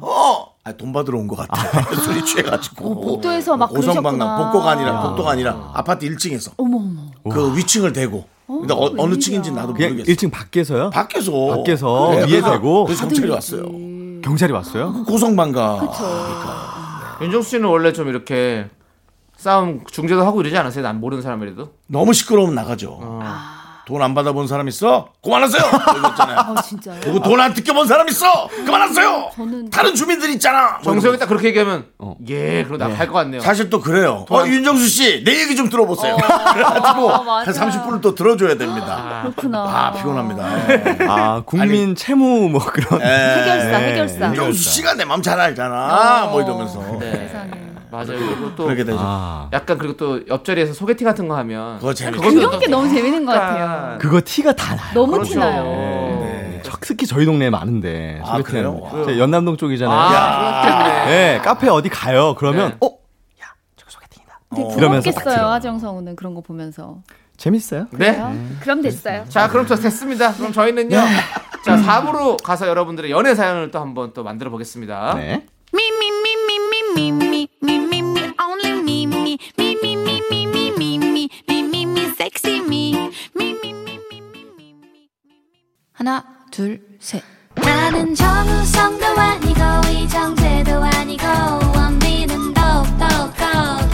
어. 아, 돈 받으러 온 것 같아. 술이 취해가지고. 어, 복도에서 막 오성방랑 그러셨구나. 복도가 아니라 복도가 아니라 아파트 1층에서 어머 어머. 그 위층을 대고. 근데 어, 어느. 층인지 나도 그냥 모르겠어. 1층 밖에서 밖에서. 밖에서 네, 위에 그래서 대고 그래서 경찰이 왔어요. 경찰이 왔어요? 고성방가. 윤정수 씨는 원래 좀 이렇게 싸움 중재도 하고 이러지 않았어요? 난 모르는 사람이라도. 너무 시끄러우면 나가죠. 돈 안 받아본 사람 있어? 그만하세요. 이랬잖아요. 아 진짜요? 누구 돈안 뜯겨본 사람 있어? 그만하세요. 저는 다른 주민들 있잖아. 뭐 정수영이 딱 그렇게 얘기하면 어. 예, 그럼 나갈 것 같네요. 사실 또 그래요. 어, 윤정수 씨, 내 얘기 좀 들어보세요. 그래가지고 어, 맞아. 한 30분을 또 들어줘야 됩니다. 그렇구나. 아, 피곤합니다. 예. 아 국민 채무 뭐 그런 예. 해결사 해결사. 윤정수 씨가 내 마음 잘 알잖아. 뭐 이러면서. 네. 세상에. 맞아요. 그리고 또 그렇게 되죠. 아 약간 그리고 또 옆자리에서 소개팅 같은 거 하면 그거 재밌죠. 그런 또게 너무 재밌는 것 같아요. 그거 티가 다 나요. 너무 그렇죠. 티나요. 네. 저- 특히 저희 동네에 많은데 아, 소개팅 하는? 거. 저 연남동 쪽이잖아요. 아. 네, 카페 어디 가요? 그러면 네. 어 되게 이러면서 딱 부럽겠어요 들어요. 하정 성우는 그런 거 보면서. 재밌어요? 네. 그래요? 그럼 됐어요. 자, 그럼 저 됐습니다. 그럼 저희는요. 자, 4부로 가서 여러분들의 연애 사연을 또 한번 또 만들어 보겠습니다. 네. Me, me, me, me, me, me, me, me, only me, me, me, me, me, me, me, me, me, me, me, me, sexy me, me, me, me, me, me, me, me. 하나, 둘, 셋. 나는 정우성도 아니고 이정재도 아니고 원빈은 더욱더 아니야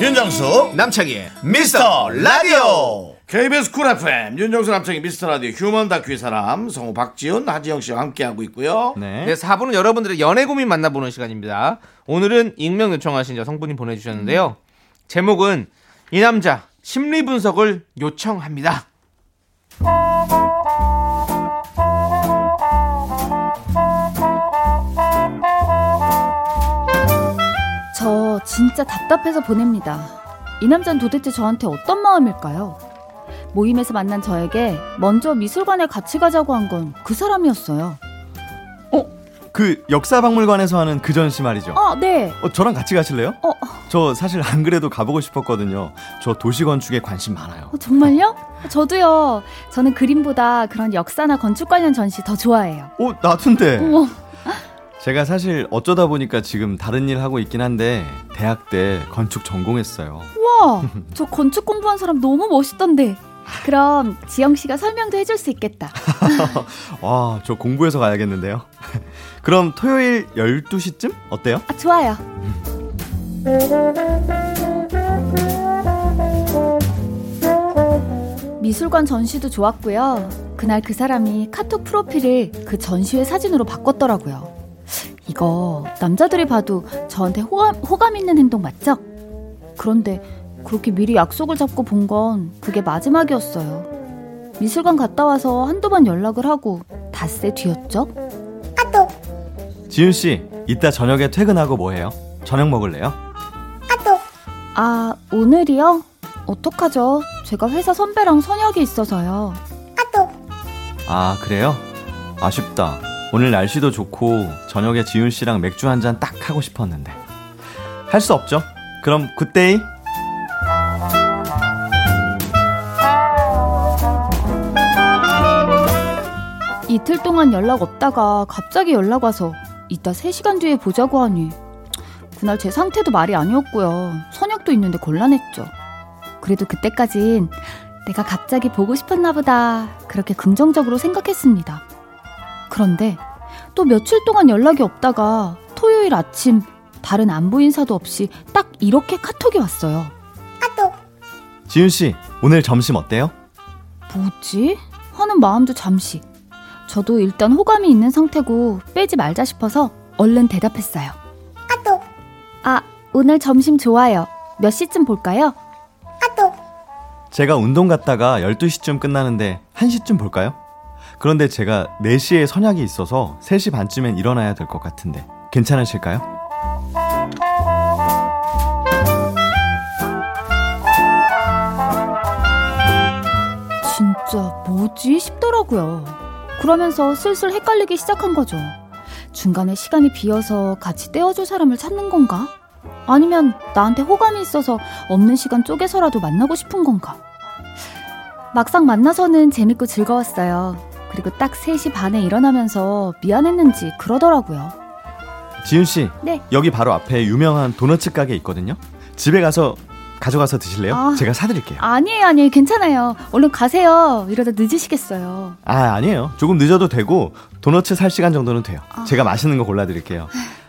윤정수 남창희의 미스터 라디오 KBS 쿨 FM 윤정수 남창희 미스터 라디오 휴먼 다큐 이 사람 성우 박지윤 하지영 씨와 함께하고 있고요 네. 네, 4부는 여러분들의 연애 고민 만나보는 시간입니다. 오늘은 익명 요청하신 여성분이 보내주셨는데요. 제목은 이 남자 심리 분석을 요청합니다. 진짜 답답해서 보냅니다. 이 남자는 도대체 저한테 어떤 마음일까요? 모임에서 만난 저에게 먼저 미술관에 같이 가자고 한 건 그 사람이었어요. 그 역사박물관에서 하는 그 전시 말이죠. 어, 네. 어, 저랑 같이 가실래요? 어, 저 사실 안 그래도 가보고 싶었거든요. 저 도시 건축에 관심 많아요. 어, 정말요? 저도요. 저는 그림보다 그런 역사나 건축 관련 전시 더 좋아해요. 어, 나둔데. 제가 사실 어쩌다 보니까 지금 다른 일 하고 있긴 한데 대학 때 건축 전공했어요. 우와, 저 건축 공부한 사람 너무 멋있던데. 그럼 지영 씨가 설명도 해줄 수 있겠다. 와, 저 공부해서 가야겠는데요. 그럼 토요일 12시쯤 어때요? 아, 좋아요. 미술관 전시도 좋았고요. 그날 그 사람이 카톡 프로필을 그 전시회 사진으로 바꿨더라고요. 이거 남자들이 봐도 저한테 호감, 호감 있는 행동 맞죠? 그런데 그렇게 미리 약속을 잡고 본 건 그게 마지막이었어요. 미술관 갔다 와서 한두 번 연락을 하고 닷새 뒤였죠? 지윤 씨, 이따 저녁에 퇴근하고 뭐 해요? 저녁 먹을래요? 아, 오늘이요? 어떡하죠? 제가 회사 선배랑 선약이 있어서요. 아, 그래요? 아쉽다. 오늘 날씨도 좋고 저녁에 지윤 씨랑 맥주 한 잔 딱 하고 싶었는데. 할 수 없죠. 그럼 good day. 이틀 동안 연락 없다가 갑자기 연락 와서 이따 3시간 뒤에 보자고 하니 그날 제 상태도 말이 아니었고요. 선약도 있는데 곤란했죠. 그래도 그때까진 내가 갑자기 보고 싶었나 보다 그렇게 긍정적으로 생각했습니다. 그런데 또 며칠 동안 연락이 없다가 토요일 아침 다른 안부 인사도 없이 딱 이렇게 카톡이 왔어요. 지윤 씨, 오늘 점심 어때요? 뭐지? 하는 마음도 잠시. 저도 일단 호감이 있는 상태고 빼지 말자 싶어서 얼른 대답했어요. 아, 오늘 점심 좋아요. 몇 시쯤 볼까요? 제가 운동 갔다가 12시쯤 끝나는데 1시쯤 볼까요? 그런데 제가 4시에 선약이 있어서 3시 반쯤엔 일어나야 될 것 같은데 괜찮으실까요? 진짜 뭐지 싶더라고요. 그러면서 슬슬 헷갈리기 시작한 거죠. 중간에 시간이 비어서 같이 떼어줄 사람을 찾는 건가? 아니면 나한테 호감이 있어서 없는 시간 쪼개서라도 만나고 싶은 건가? 막상 만나서는 재밌고 즐거웠어요. 그리고 딱 3시 반에 일어나면서 미안했는지 그러더라고요. 지윤 씨, 네. 여기 바로 앞에 유명한 도너츠 가게 있거든요. 집에 가서 가져가서 드실래요? 아. 제가 사드릴게요. 아니에요, 아니에요. 괜찮아요. 얼른 가세요. 이러다 늦으시겠어요. 아, 아니에요. 조금 늦어도 되고 도너츠 살 시간 정도는 돼요. 아. 제가 맛있는 거 골라드릴게요.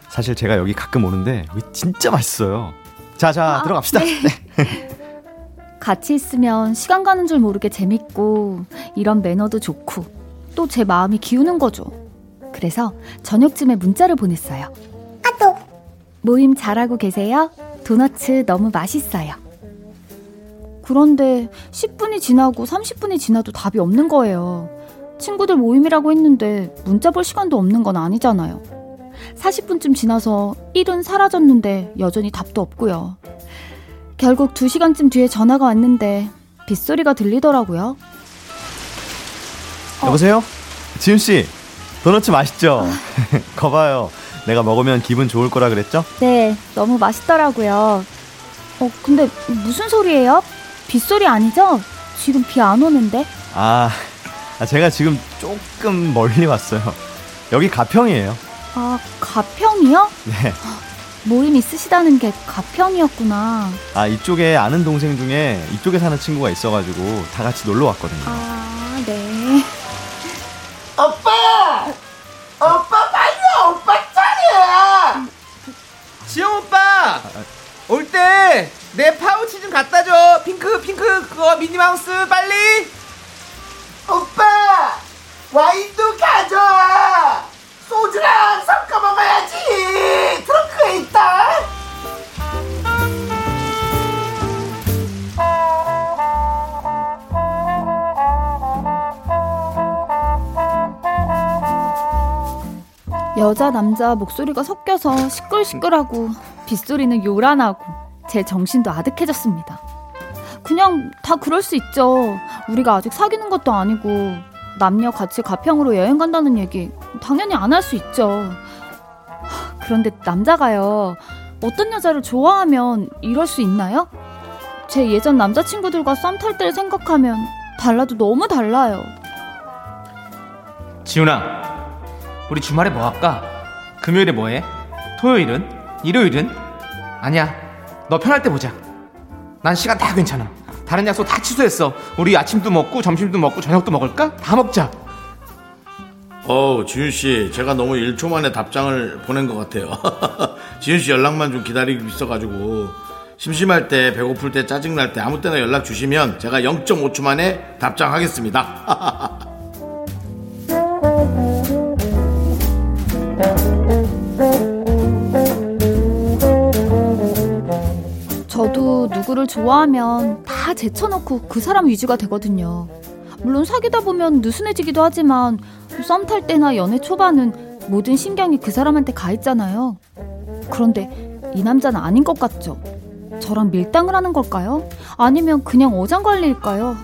사실 제가 여기 가끔 오는데 진짜 맛있어요. 자, 자, 아, 들어갑시다. 네. 같이 있으면 시간 가는 줄 모르게 재밌고 이런 매너도 좋고 또 제 마음이 기우는 거죠. 그래서 저녁쯤에 문자를 보냈어요. 모임 잘하고 계세요? 도너츠 너무 맛있어요. 그런데 10분이 지나고 30분이 지나도 답이 없는 거예요. 친구들 모임이라고 했는데 문자 볼 시간도 없는 건 아니잖아요. 40분쯤 지나서 일은 사라졌는데 여전히 답도 없고요. 결국 2시간쯤 뒤에 전화가 왔는데 빗소리가 들리더라고요. 여보세요? 지윤 씨, 도너츠 맛있죠? 거봐요. 내가 먹으면 기분 좋을 거라 그랬죠? 네, 너무 맛있더라고요. 어, 근데 무슨 소리예요? 빗소리 아니죠? 지금 비 안 오는데? 아, 아, 제가 지금 조금 멀리 왔어요. 여기 가평이에요. 아, 가평이요? 네. 모임 있으시다는 게 가평이었구나. 아, 이쪽에 아는 동생 중에 이쪽에 사는 친구가 있어가지고 다 같이 놀러 왔거든요. 아, 네. 오빠! 오빠 빨리 와, 오빠 차례야! 지영 오빠 올 때 내 파우치 좀 갖다 줘 핑크 핑크 그거 미니마우스 빨리 오빠! 와인도 가져와! 소주랑 섞어 먹어야지! 트렁크에 있다! 여자 남자 목소리가 섞여서 시끌시끌하고 빗소리는 요란하고 제 정신도 아득해졌습니다. 그냥 다 그럴 수 있죠. 우리가 아직 사귀는 것도 아니고 남녀 같이 가평으로 여행 간다는 얘기 당연히 안 할 수 있죠. 하, 그런데 남자가요. 어떤 여자를 좋아하면 이럴 수 있나요? 제 예전 남자친구들과 썸 탈 때를 생각하면 달라도 너무 달라요. 지훈아 우리 주말에 뭐 할까? 금요일에 뭐 해? 토요일은? 일요일은? 아니야 너 편할 때 보자 난 시간 다 괜찮아 다른 약속 다 취소했어 우리 아침도 먹고 점심도 먹고 저녁도 먹을까? 다 먹자 어우, 지윤 씨, 제가 너무 1초 만에 답장을 보낸 것 같아요. 지윤 씨 연락만 좀 기다리고 있어가지고 심심할 때, 배고플 때, 짜증 날 때 아무 때나 연락 주시면 제가 0.5초 만에 답장하겠습니다. 누구를 좋아하면 다 제쳐놓고 그 사람 위주가 되거든요. 물론 사귀다 보면 느슨해지기도 하지만 썸 탈 때나 연애 초반은 모든 신경이 그 사람한테 가 있잖아요. 그런데 이 남자는 아닌 것 같죠? 저랑 밀당을 하는 걸까요? 아니면 그냥 어장관리일까요?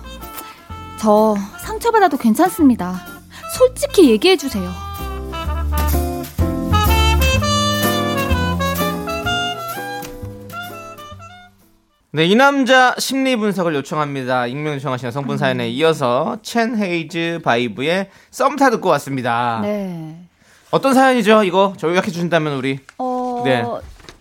저 상처받아도 괜찮습니다. 솔직히 얘기해주세요. 네, 이 남자 심리 분석을 요청합니다. 익명 요청하신 성분 사연에 이어서 첸 헤이즈 바이브의 썸타 듣고 왔습니다. 네. 어떤 사연이죠? 이거 저희 요약해 주신다면 우리 어, 네.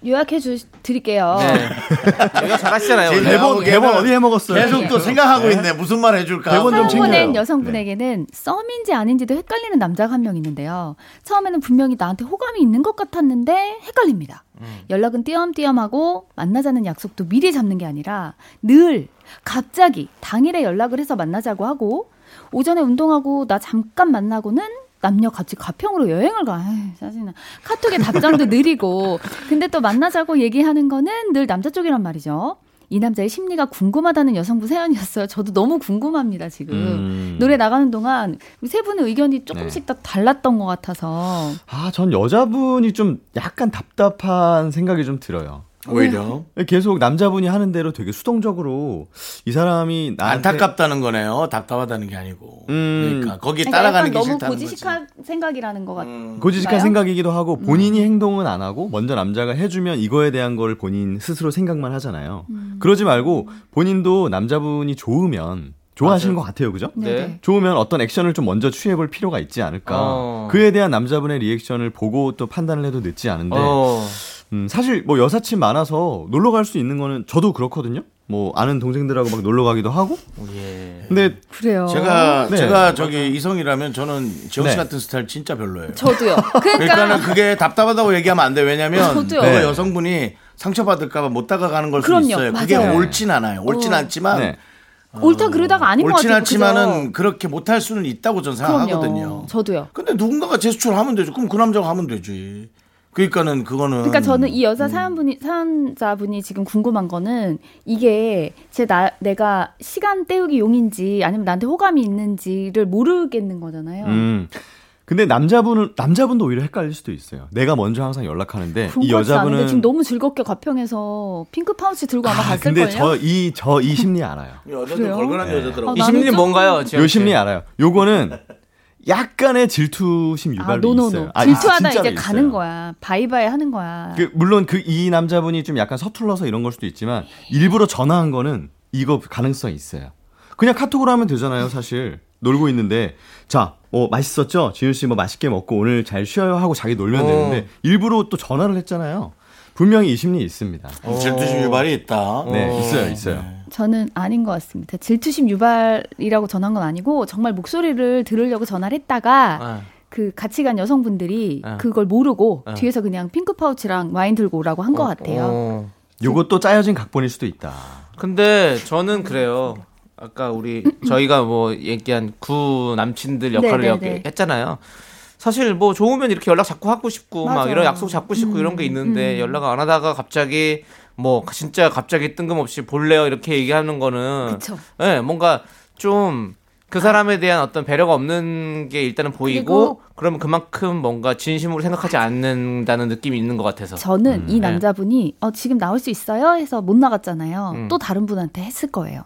요약해 주 드릴게요. 네. 저희가 잘하시잖아요. 대본 대본, 대본 어디 해 먹었어요? 계속 또 생각하고 있네. 무슨 말 해줄까? 대본 좀 챙겨요. 여성분에게는 썸인지 아닌지도 헷갈리는 남자가 한 명 있는데요. 처음에는 분명히 나한테 호감이 있는 것 같았는데 헷갈립니다. 연락은 띄엄띄엄하고 만나자는 약속도 미리 잡는 게 아니라 늘 갑자기 당일에 연락을 해서 만나자고 하고 오전에 운동하고 나 잠깐 만나고는 남녀 같이 가평으로 여행을 가. 에이, 짜증나. 카톡에 답장도 느리고. 근데 또 만나자고 얘기하는 거는 늘 남자 쪽이란 말이죠. 이 남자의 심리가 궁금하다는 여성분 사연이었어요. 저도 너무 궁금합니다, 지금. 음. 노래 나가는 동안 세 분의 의견이 조금씩 다 달랐던 것 같아서. 아, 전 여자분이 좀 약간 답답한 생각이 좀 들어요. 오히려 계속 남자분이 하는 대로 되게 수동적으로 이 사람이 나한테 안타깝다는 거네요. 답답하다는 게 아니고. 음. 그러니까 거기에 그러니까 따라가는 게 너무 싫다는 거지. 고지식한 생각이라는 것 같아요. 고지식한 나요? 생각이기도 하고 본인이 행동은 안 하고 먼저 남자가 해주면 이거에 대한 걸 본인 스스로 생각만 하잖아요. 음. 그러지 말고 본인도 남자분이 좋으면 좋아하시는 것 같아요, 그죠? 네. 좋으면 어떤 액션을 좀 먼저 취해볼 필요가 있지 않을까. 어. 그에 대한 남자분의 리액션을 보고 또 판단을 해도 늦지 않은데 어. 음, 사실 뭐 여사친 많아서 놀러 갈 수 있는 거는 저도 그렇거든요. 뭐 아는 동생들하고 막 놀러 가기도 하고. 예. 근데 그래요. 제가 네. 제가 저기 이성이라면 저는 지영 씨 네. 같은 스타일 진짜 별로예요. 저도요. 그러니까 는 그러니까 그게 답답하다고 얘기하면 안 돼. 왜냐면 저도요. 네. 여성분이 상처받을까봐 못 다가가는 걸수 그럼요. 있어요. 그게 맞아요. 옳진 않아요. 옳진 어. 않지만 네. 옳다 그러다가 아닌 것 옳진 같아요. 않지만은 그죠? 그렇게 못할 수는 있다고 저는 생각하거든요. 그럼요. 저도요. 근데 누군가가 제스처를 하면 되죠. 그럼 그 남자가 하면 되지. 그러니까는 그거는 그러니까 저는 이 음. 여자 사연분이 사연자분이 지금 궁금한 거는 이게 제 나 내가 시간 때우기 용인지 아니면 나한테 호감이 있는지를 모르겠는 거잖아요. 음. 근데 남자분은 남자분도 오히려 헷갈릴 수도 있어요. 내가 먼저 항상 연락하는데 이 여자분은 지금 너무 즐겁게 가평에서 핑크 파우치 들고 아마 아, 갔을 근데 걸요. 저이 저 이 심리 알아요. 여자들? 걸걸한 아, 이 심리는 좀- 뭔가요? 요 씨? 심리 알아요. 요거는 약간의 질투심 아, 유발도 no no no. 있어요. 아, 질투하다 진짜로 이제 있어요. 가는 거야. 바이바이 하는 거야. 그 물론 그 이 남자분이 좀 약간 서툴러서 이런 걸 수도 있지만 일부러 전화한 거는 이거 가능성이 있어요. 그냥 카톡으로 하면 되잖아요, 사실. 놀고 있는데 자, 어 맛있었죠? 지윤 씨 뭐 맛있게 먹고 오늘 잘 쉬어요 하고 자기 놀면 어. 되는데 일부러 또 전화를 했잖아요. 분명히 이 심리 있습니다. 질투심 유발이 있다. 네, 어. 있어요, 있어요. 저는 아닌 것 같습니다. 질투심 유발이라고 전한 건 아니고 정말 목소리를 들으려고 전화를 했다가 아. 그 같이 간 여성분들이 아. 그걸 모르고 아. 뒤에서 그냥 핑크 파우치랑 와인 들고 오라고 한것 같아요. 어. 요것도 짜여진 각본일 수도 있다. 근데 저는 그래요. 아까 우리 저희가 뭐 얘기한 구 남친들 역할을 네, 네, 여기 네. 했잖아요. 사실 뭐 좋으면 이렇게 연락 자꾸 하고 싶고 막 맞아. 이런 약속 잡고 싶고 음, 이런 게 있는데 음. 연락 안 하다가 갑자기 뭐 진짜 갑자기 뜬금없이 볼래요 이렇게 얘기하는 거는 그쵸. 예, 뭔가 좀 그 사람에 대한 어떤 배려가 없는 게 일단은 보이고 그러면 그만큼 뭔가 진심으로 생각하지 않는다는 느낌이 있는 것 같아서 저는 음, 이 네. 남자분이 어, 지금 나올 수 있어요? 해서 못 나갔잖아요. 음. 또 다른 분한테 했을 거예요.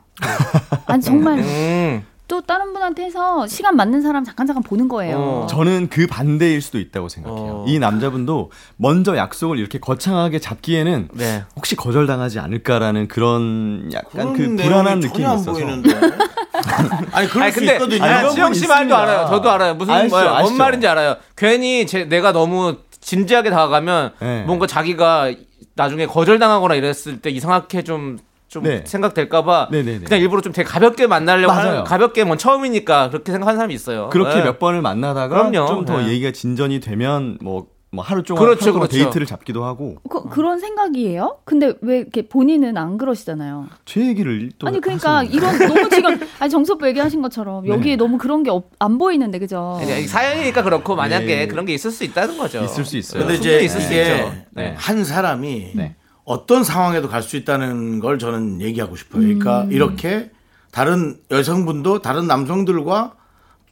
아니 정말 음. 또 다른 분한테 해서 시간 맞는 사람 잠깐 잠깐 보는 거예요. 어. 저는 그 반대일 수도 있다고 생각해요. 어. 이 남자분도 먼저 약속을 이렇게 거창하게 잡기에는 네. 혹시 거절당하지 않을까라는 그런 약간 그 불안한 느낌이 있어서. 보이는데. 아니 그럴 아니 수 근데 있거든요. 아니, 지영 분씨 말도. 알아요. 저도 알아요. 무슨 아시죠, 뭔 아시죠? 말인지 알아요. 괜히 제, 내가 너무 진지하게 다가가면 네. 뭔가 자기가 나중에 거절당하거나 이랬을 때 이상하게 좀. 좀 네. 생각될까봐. 그냥 일부러 좀 되게 가볍게 만나려고. 하는 가볍게 뭐 처음이니까 그렇게 생각하는 사람이 있어요. 그렇게 네. 몇 번을 만나다가 그럼요. 좀더 네. 얘기가 진전이 되면 뭐, 뭐 하루 동안 그렇죠, 하루 그렇죠. 데이트를 잡기도 하고 그, 그런 생각이에요? 근데 왜 이렇게 본인은 안 그러시잖아요. 제 얘기를 또 아니 그러니까 이런 너무 지금 아니 정섭 얘기하신 것처럼 여기에 너무 그런 게 안 보이는데 그죠? 아니, 사연이니까 그렇고 만약에 네. 그런 게 있을 수 있다는 거죠. 있을 수 있어요. 근데 이제 있을 수 이게 있죠. 네. 한 사람이 네. 어떤 상황에도 갈 수 있다는 걸 저는 얘기하고 싶어요. 그러니까 음. 이렇게 다른 여성분도 다른 남성들과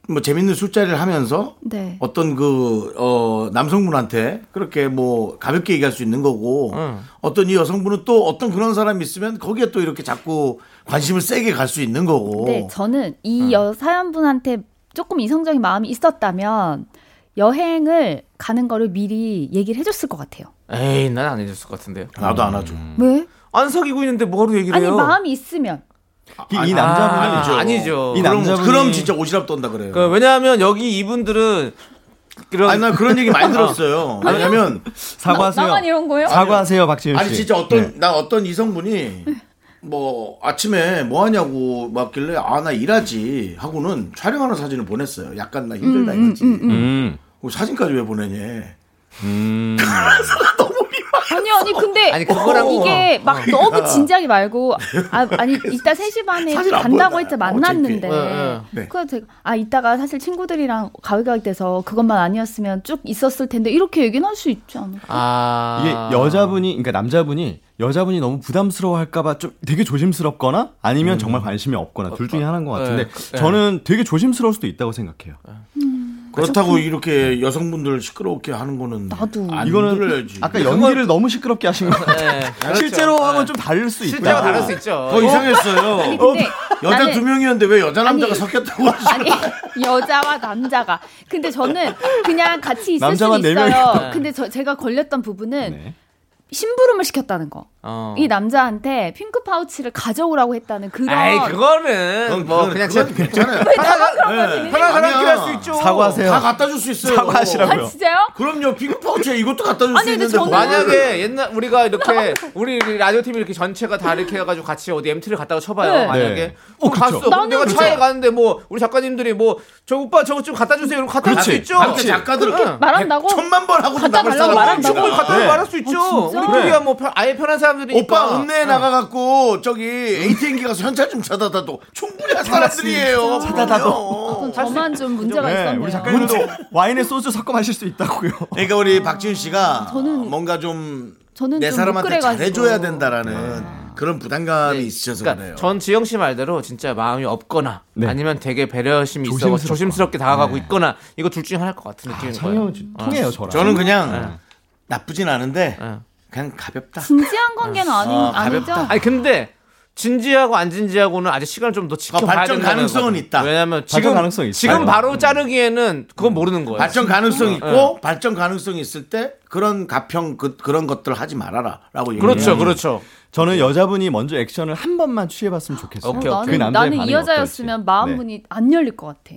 뭐 재밌는 술자리를 하면서 네. 어떤 그, 어, 남성분한테 그렇게 뭐 가볍게 얘기할 수 있는 거고 응. 어떤 이 여성분은 또 어떤 그런 사람이 있으면 거기에 또 이렇게 자꾸 관심을 세게 갈 수 있는 거고. 네, 저는 이 여 사연분한테 조금 이성적인 마음이 있었다면 여행을 가는 거를 미리 얘기를 해줬을 것 같아요. 에이, 난 안 해줬을 것 같은데요. 나도 안 하죠. 왜? 안 사귀고 있는데 뭐하러 얘기를 아니 해요? 마음이 있으면 이, 이 남자분이 아, 아니죠. 이 그럼, 남자분이 그럼 진짜 오지랖 떤다 그래요. 그 왜냐하면 여기 이분들은 그런 아니 나 그런 얘기 많이 들었어요. 왜냐면 사과하세요. 나만 이런 거예요? 사과하세요, 박지윤 씨. 아니 진짜 어떤 네. 나 어떤 이성분이 뭐 아침에 뭐 하냐고 막길래 아 나 일하지 하고는 촬영하는 사진을 보냈어요. 약간 나 힘들다 음, 이거지. 음. 그 사진까지 왜 보내냐? 음. 아니 아니 근데 아니, 그거랑 이게 막 그러니까. 너무 진지하게 말고 아 아니 이따 3시 반에 간다고 보여요. 했지 만났는데 어차피. 네, 네. 그래서 제가 아 이따가 사실 친구들이랑 가위가위 돼서 그것만 아니었으면 쭉 있었을 텐데 이렇게 얘기는 할 수 있지 않을까? 아 이게 여자분이 그러니까 남자분이 여자분이 너무 부담스러워할까봐 좀 되게 조심스럽거나 아니면 정말 관심이 없거나 둘 중에 하나인 것 같은데 네. 저는 되게 조심스러울 수도 있다고 생각해요. 그렇다고 이렇게 여성분들 시끄럽게 하는 거는 나도. 안 이거는 들어야지. 아까 연기를 너무 시끄럽게 하신 것 같아요. 네, 그렇죠. 실제로 네. 하면 좀 다를 수 있고요. 실제로 다를 수 있죠. 더 이상했어요. 아니 근데 여자 나는- 두 명이었는데 왜 여자 남자가 아니, 섞였다고 하시죠? 아니 여자와 남자가 근데 저는 그냥 같이 있을 수 남자만 네 있어요. 명이요. 근데 저 제가 걸렸던 부분은 네. 심부름을 시켰다는 거. 어. 이 남자한테 핑크 파우치를 가져오라고 했다는 그런 아이 그거는 그건- 뭐 그냥 그건 진짜 괜찮아요. 거지? 편한 사람끼리 아니야. 할수 있죠. 사과하세요. 다 갖다 줄 수 있어요. 사과하시라고요. 아 진짜요? 그럼요. 핑크 파우치에 이것도 갖다 줄 수 있는데 저는- 뭘. 만약에 옛날 우리가 이렇게 우리 라디오 팀이 이렇게 전체가 다 이렇게 해가지고 같이 어디 MT를 갔다가 쳐봐요. 네. 만약에 네. 어, 그쵸. 갔어. 나는 내가. 차에 가는데 뭐 우리 작가님들이 뭐 저 오빠 저거 좀 갖다 주세요. 이러면 갖다 줄수 그렇지. 있죠. 남자 작가들은 응. 말한다고? 천만 번 하고 갖다 달라고 말한다고? 갖다 네. 말할 수 있죠. 진짜? 우리 둘이야 뭐 편- 아예 편한 사람 들이니까. 오빠 읍내에 나가갖고 저기 ATM기 가서 현찰 좀 찾아다도 충분히 할 사람들이에요. 그건 저만 좀 문제가 네, 있었네요. 우리 작가님도 와인에 소주 섞어 마실 수 있다고요. 그러니까 우리 박지훈 씨가 저는- 뭔가 좀 저는 내좀 사람한테. 잘해줘야 된다라는 그런 부담감이 있으셔서 그러니까 그래요. 전 지영 씨 말대로 진짜 마음이 없거나 네. 아니면 되게 배려심이 있어 조심스럽거나. 조심스럽게 다가가고 있거나 이거 둘 중에 하나일 것 같은 느낌인 거예요. 장영 통해요 저랑. 저는 그냥 나쁘진 않은데 네. 그냥 가볍다. 진지한 관계는 아니, 어, 아니죠? 가볍다. 아니 근데 진지하고 안 진지하고는 아직 시간을 좀 더 지켜봐야 발전 된다는 가능성은 거죠. 있다. 왜냐면 발전 지금 있어요. 지금 바로 자르기에는 그건 모르는 거예요. 발전 가능성이 있고 네. 발전 가능성이 있을 때 그런 가평 그, 그런 것들 하지 말아라라고 그렇죠. 그렇죠. 저는 여자분이 먼저 액션을 한 번만 취해봤으면 좋겠어요. 오케이, 어, 오케이. 나는, 남자의 나는 이 여자였으면 어떨지. 마음 네. 문이 안 열릴 것 같아.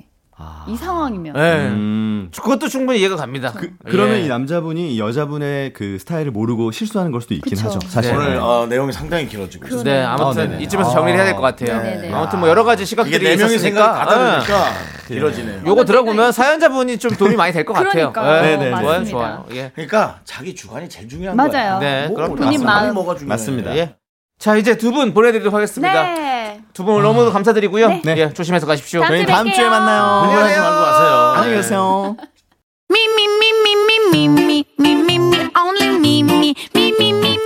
이 상황이면. 네. 음. 그것도 충분히 이해가 갑니다. 그, 그러면 예. 이 남자분이 이 여자분의 그 스타일을 모르고 실수하는 걸 수도 있긴 그쵸. 하죠. 사실. 오늘 어, 내용이 상당히 길어지고 있어요. 네, 어, 아무튼 네네. 이쯤에서 아. 정리를 해야 될 것 같아요. 네네네. 아무튼 뭐 여러 가지 시각들이 네 명의 있었으니까 생각이 다 예. 다르니까 길어지네요. 요거 들어보면 사연자분이 좀 도움이 많이 될 것 같아요. 예, 네네. 좋아요, 맞습니다. 좋아요. 예. 그러니까 자기 주관이 제일 중요한 맞아요. 거야. 네, 뭐, 본인 마음. 뭐가 중요해. 맞습니다. 예. 자 이제 두 분 보내드리도록 하겠습니다. 네. 두 분 너무 감사드리고요. 네. 네. 예, 조심해서 가십시오. 다음 저희 주에 다음 주에 만나요. 안녕하세요 가세요. 안녕히 계세요. 네.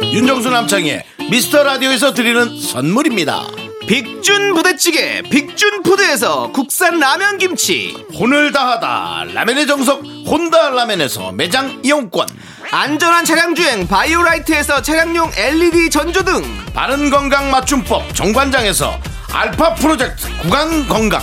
윤정수 남창의 미스터 라디오에서 드리는 선물입니다. 빅준 부대찌개, 빅준 푸드에서 국산 라면 김치. 혼을 다하다 라멘의 정석 혼다 라멘에서 매장 이용권 안전한 차량 주행 바이오라이트에서 차량용 LED 전조등. 바른 건강 맞춤법 정관장에서 알파 프로젝트 구간 건강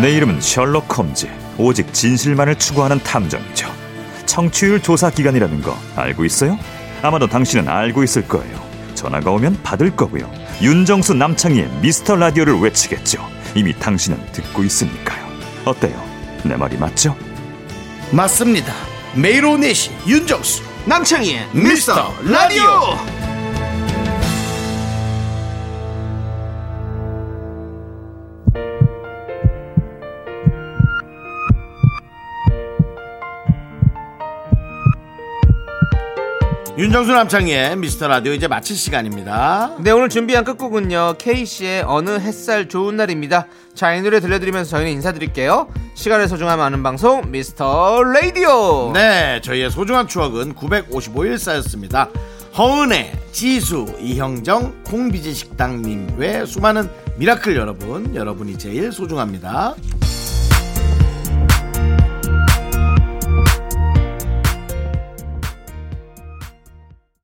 내 이름은 셜록 홈즈. 오직 진실만을 추구하는 탐정이죠. 청취율 조사 기간이라는 거 알고 있어요? 아마도 당신은 알고 있을 거예요. 전화가 오면 받을 거고요. 윤정수 남창희의 미스터 라디오를 외치겠죠. 이미 당신은 듣고 있으니까요. 어때요? 내 말이 맞죠? 맞습니다 매일 오후 4시 윤정수 남창희의 미스터 라디오 윤정수 남창희의 미스터 라디오 이제 마칠 시간입니다 네 오늘 준비한 끝곡은요 K씨의 어느 햇살 좋은 날입니다 자 이 노래 들려드리면서 저희는 인사드릴게요 시간의 소중함 아는 방송 미스터 라디오. 네, 저희의 소중한 추억은 955일 쌓였습니다. 허은혜, 지수, 이형정, 콩비지 식당님 외 수많은 미라클 여러분, 여러분이 제일 소중합니다.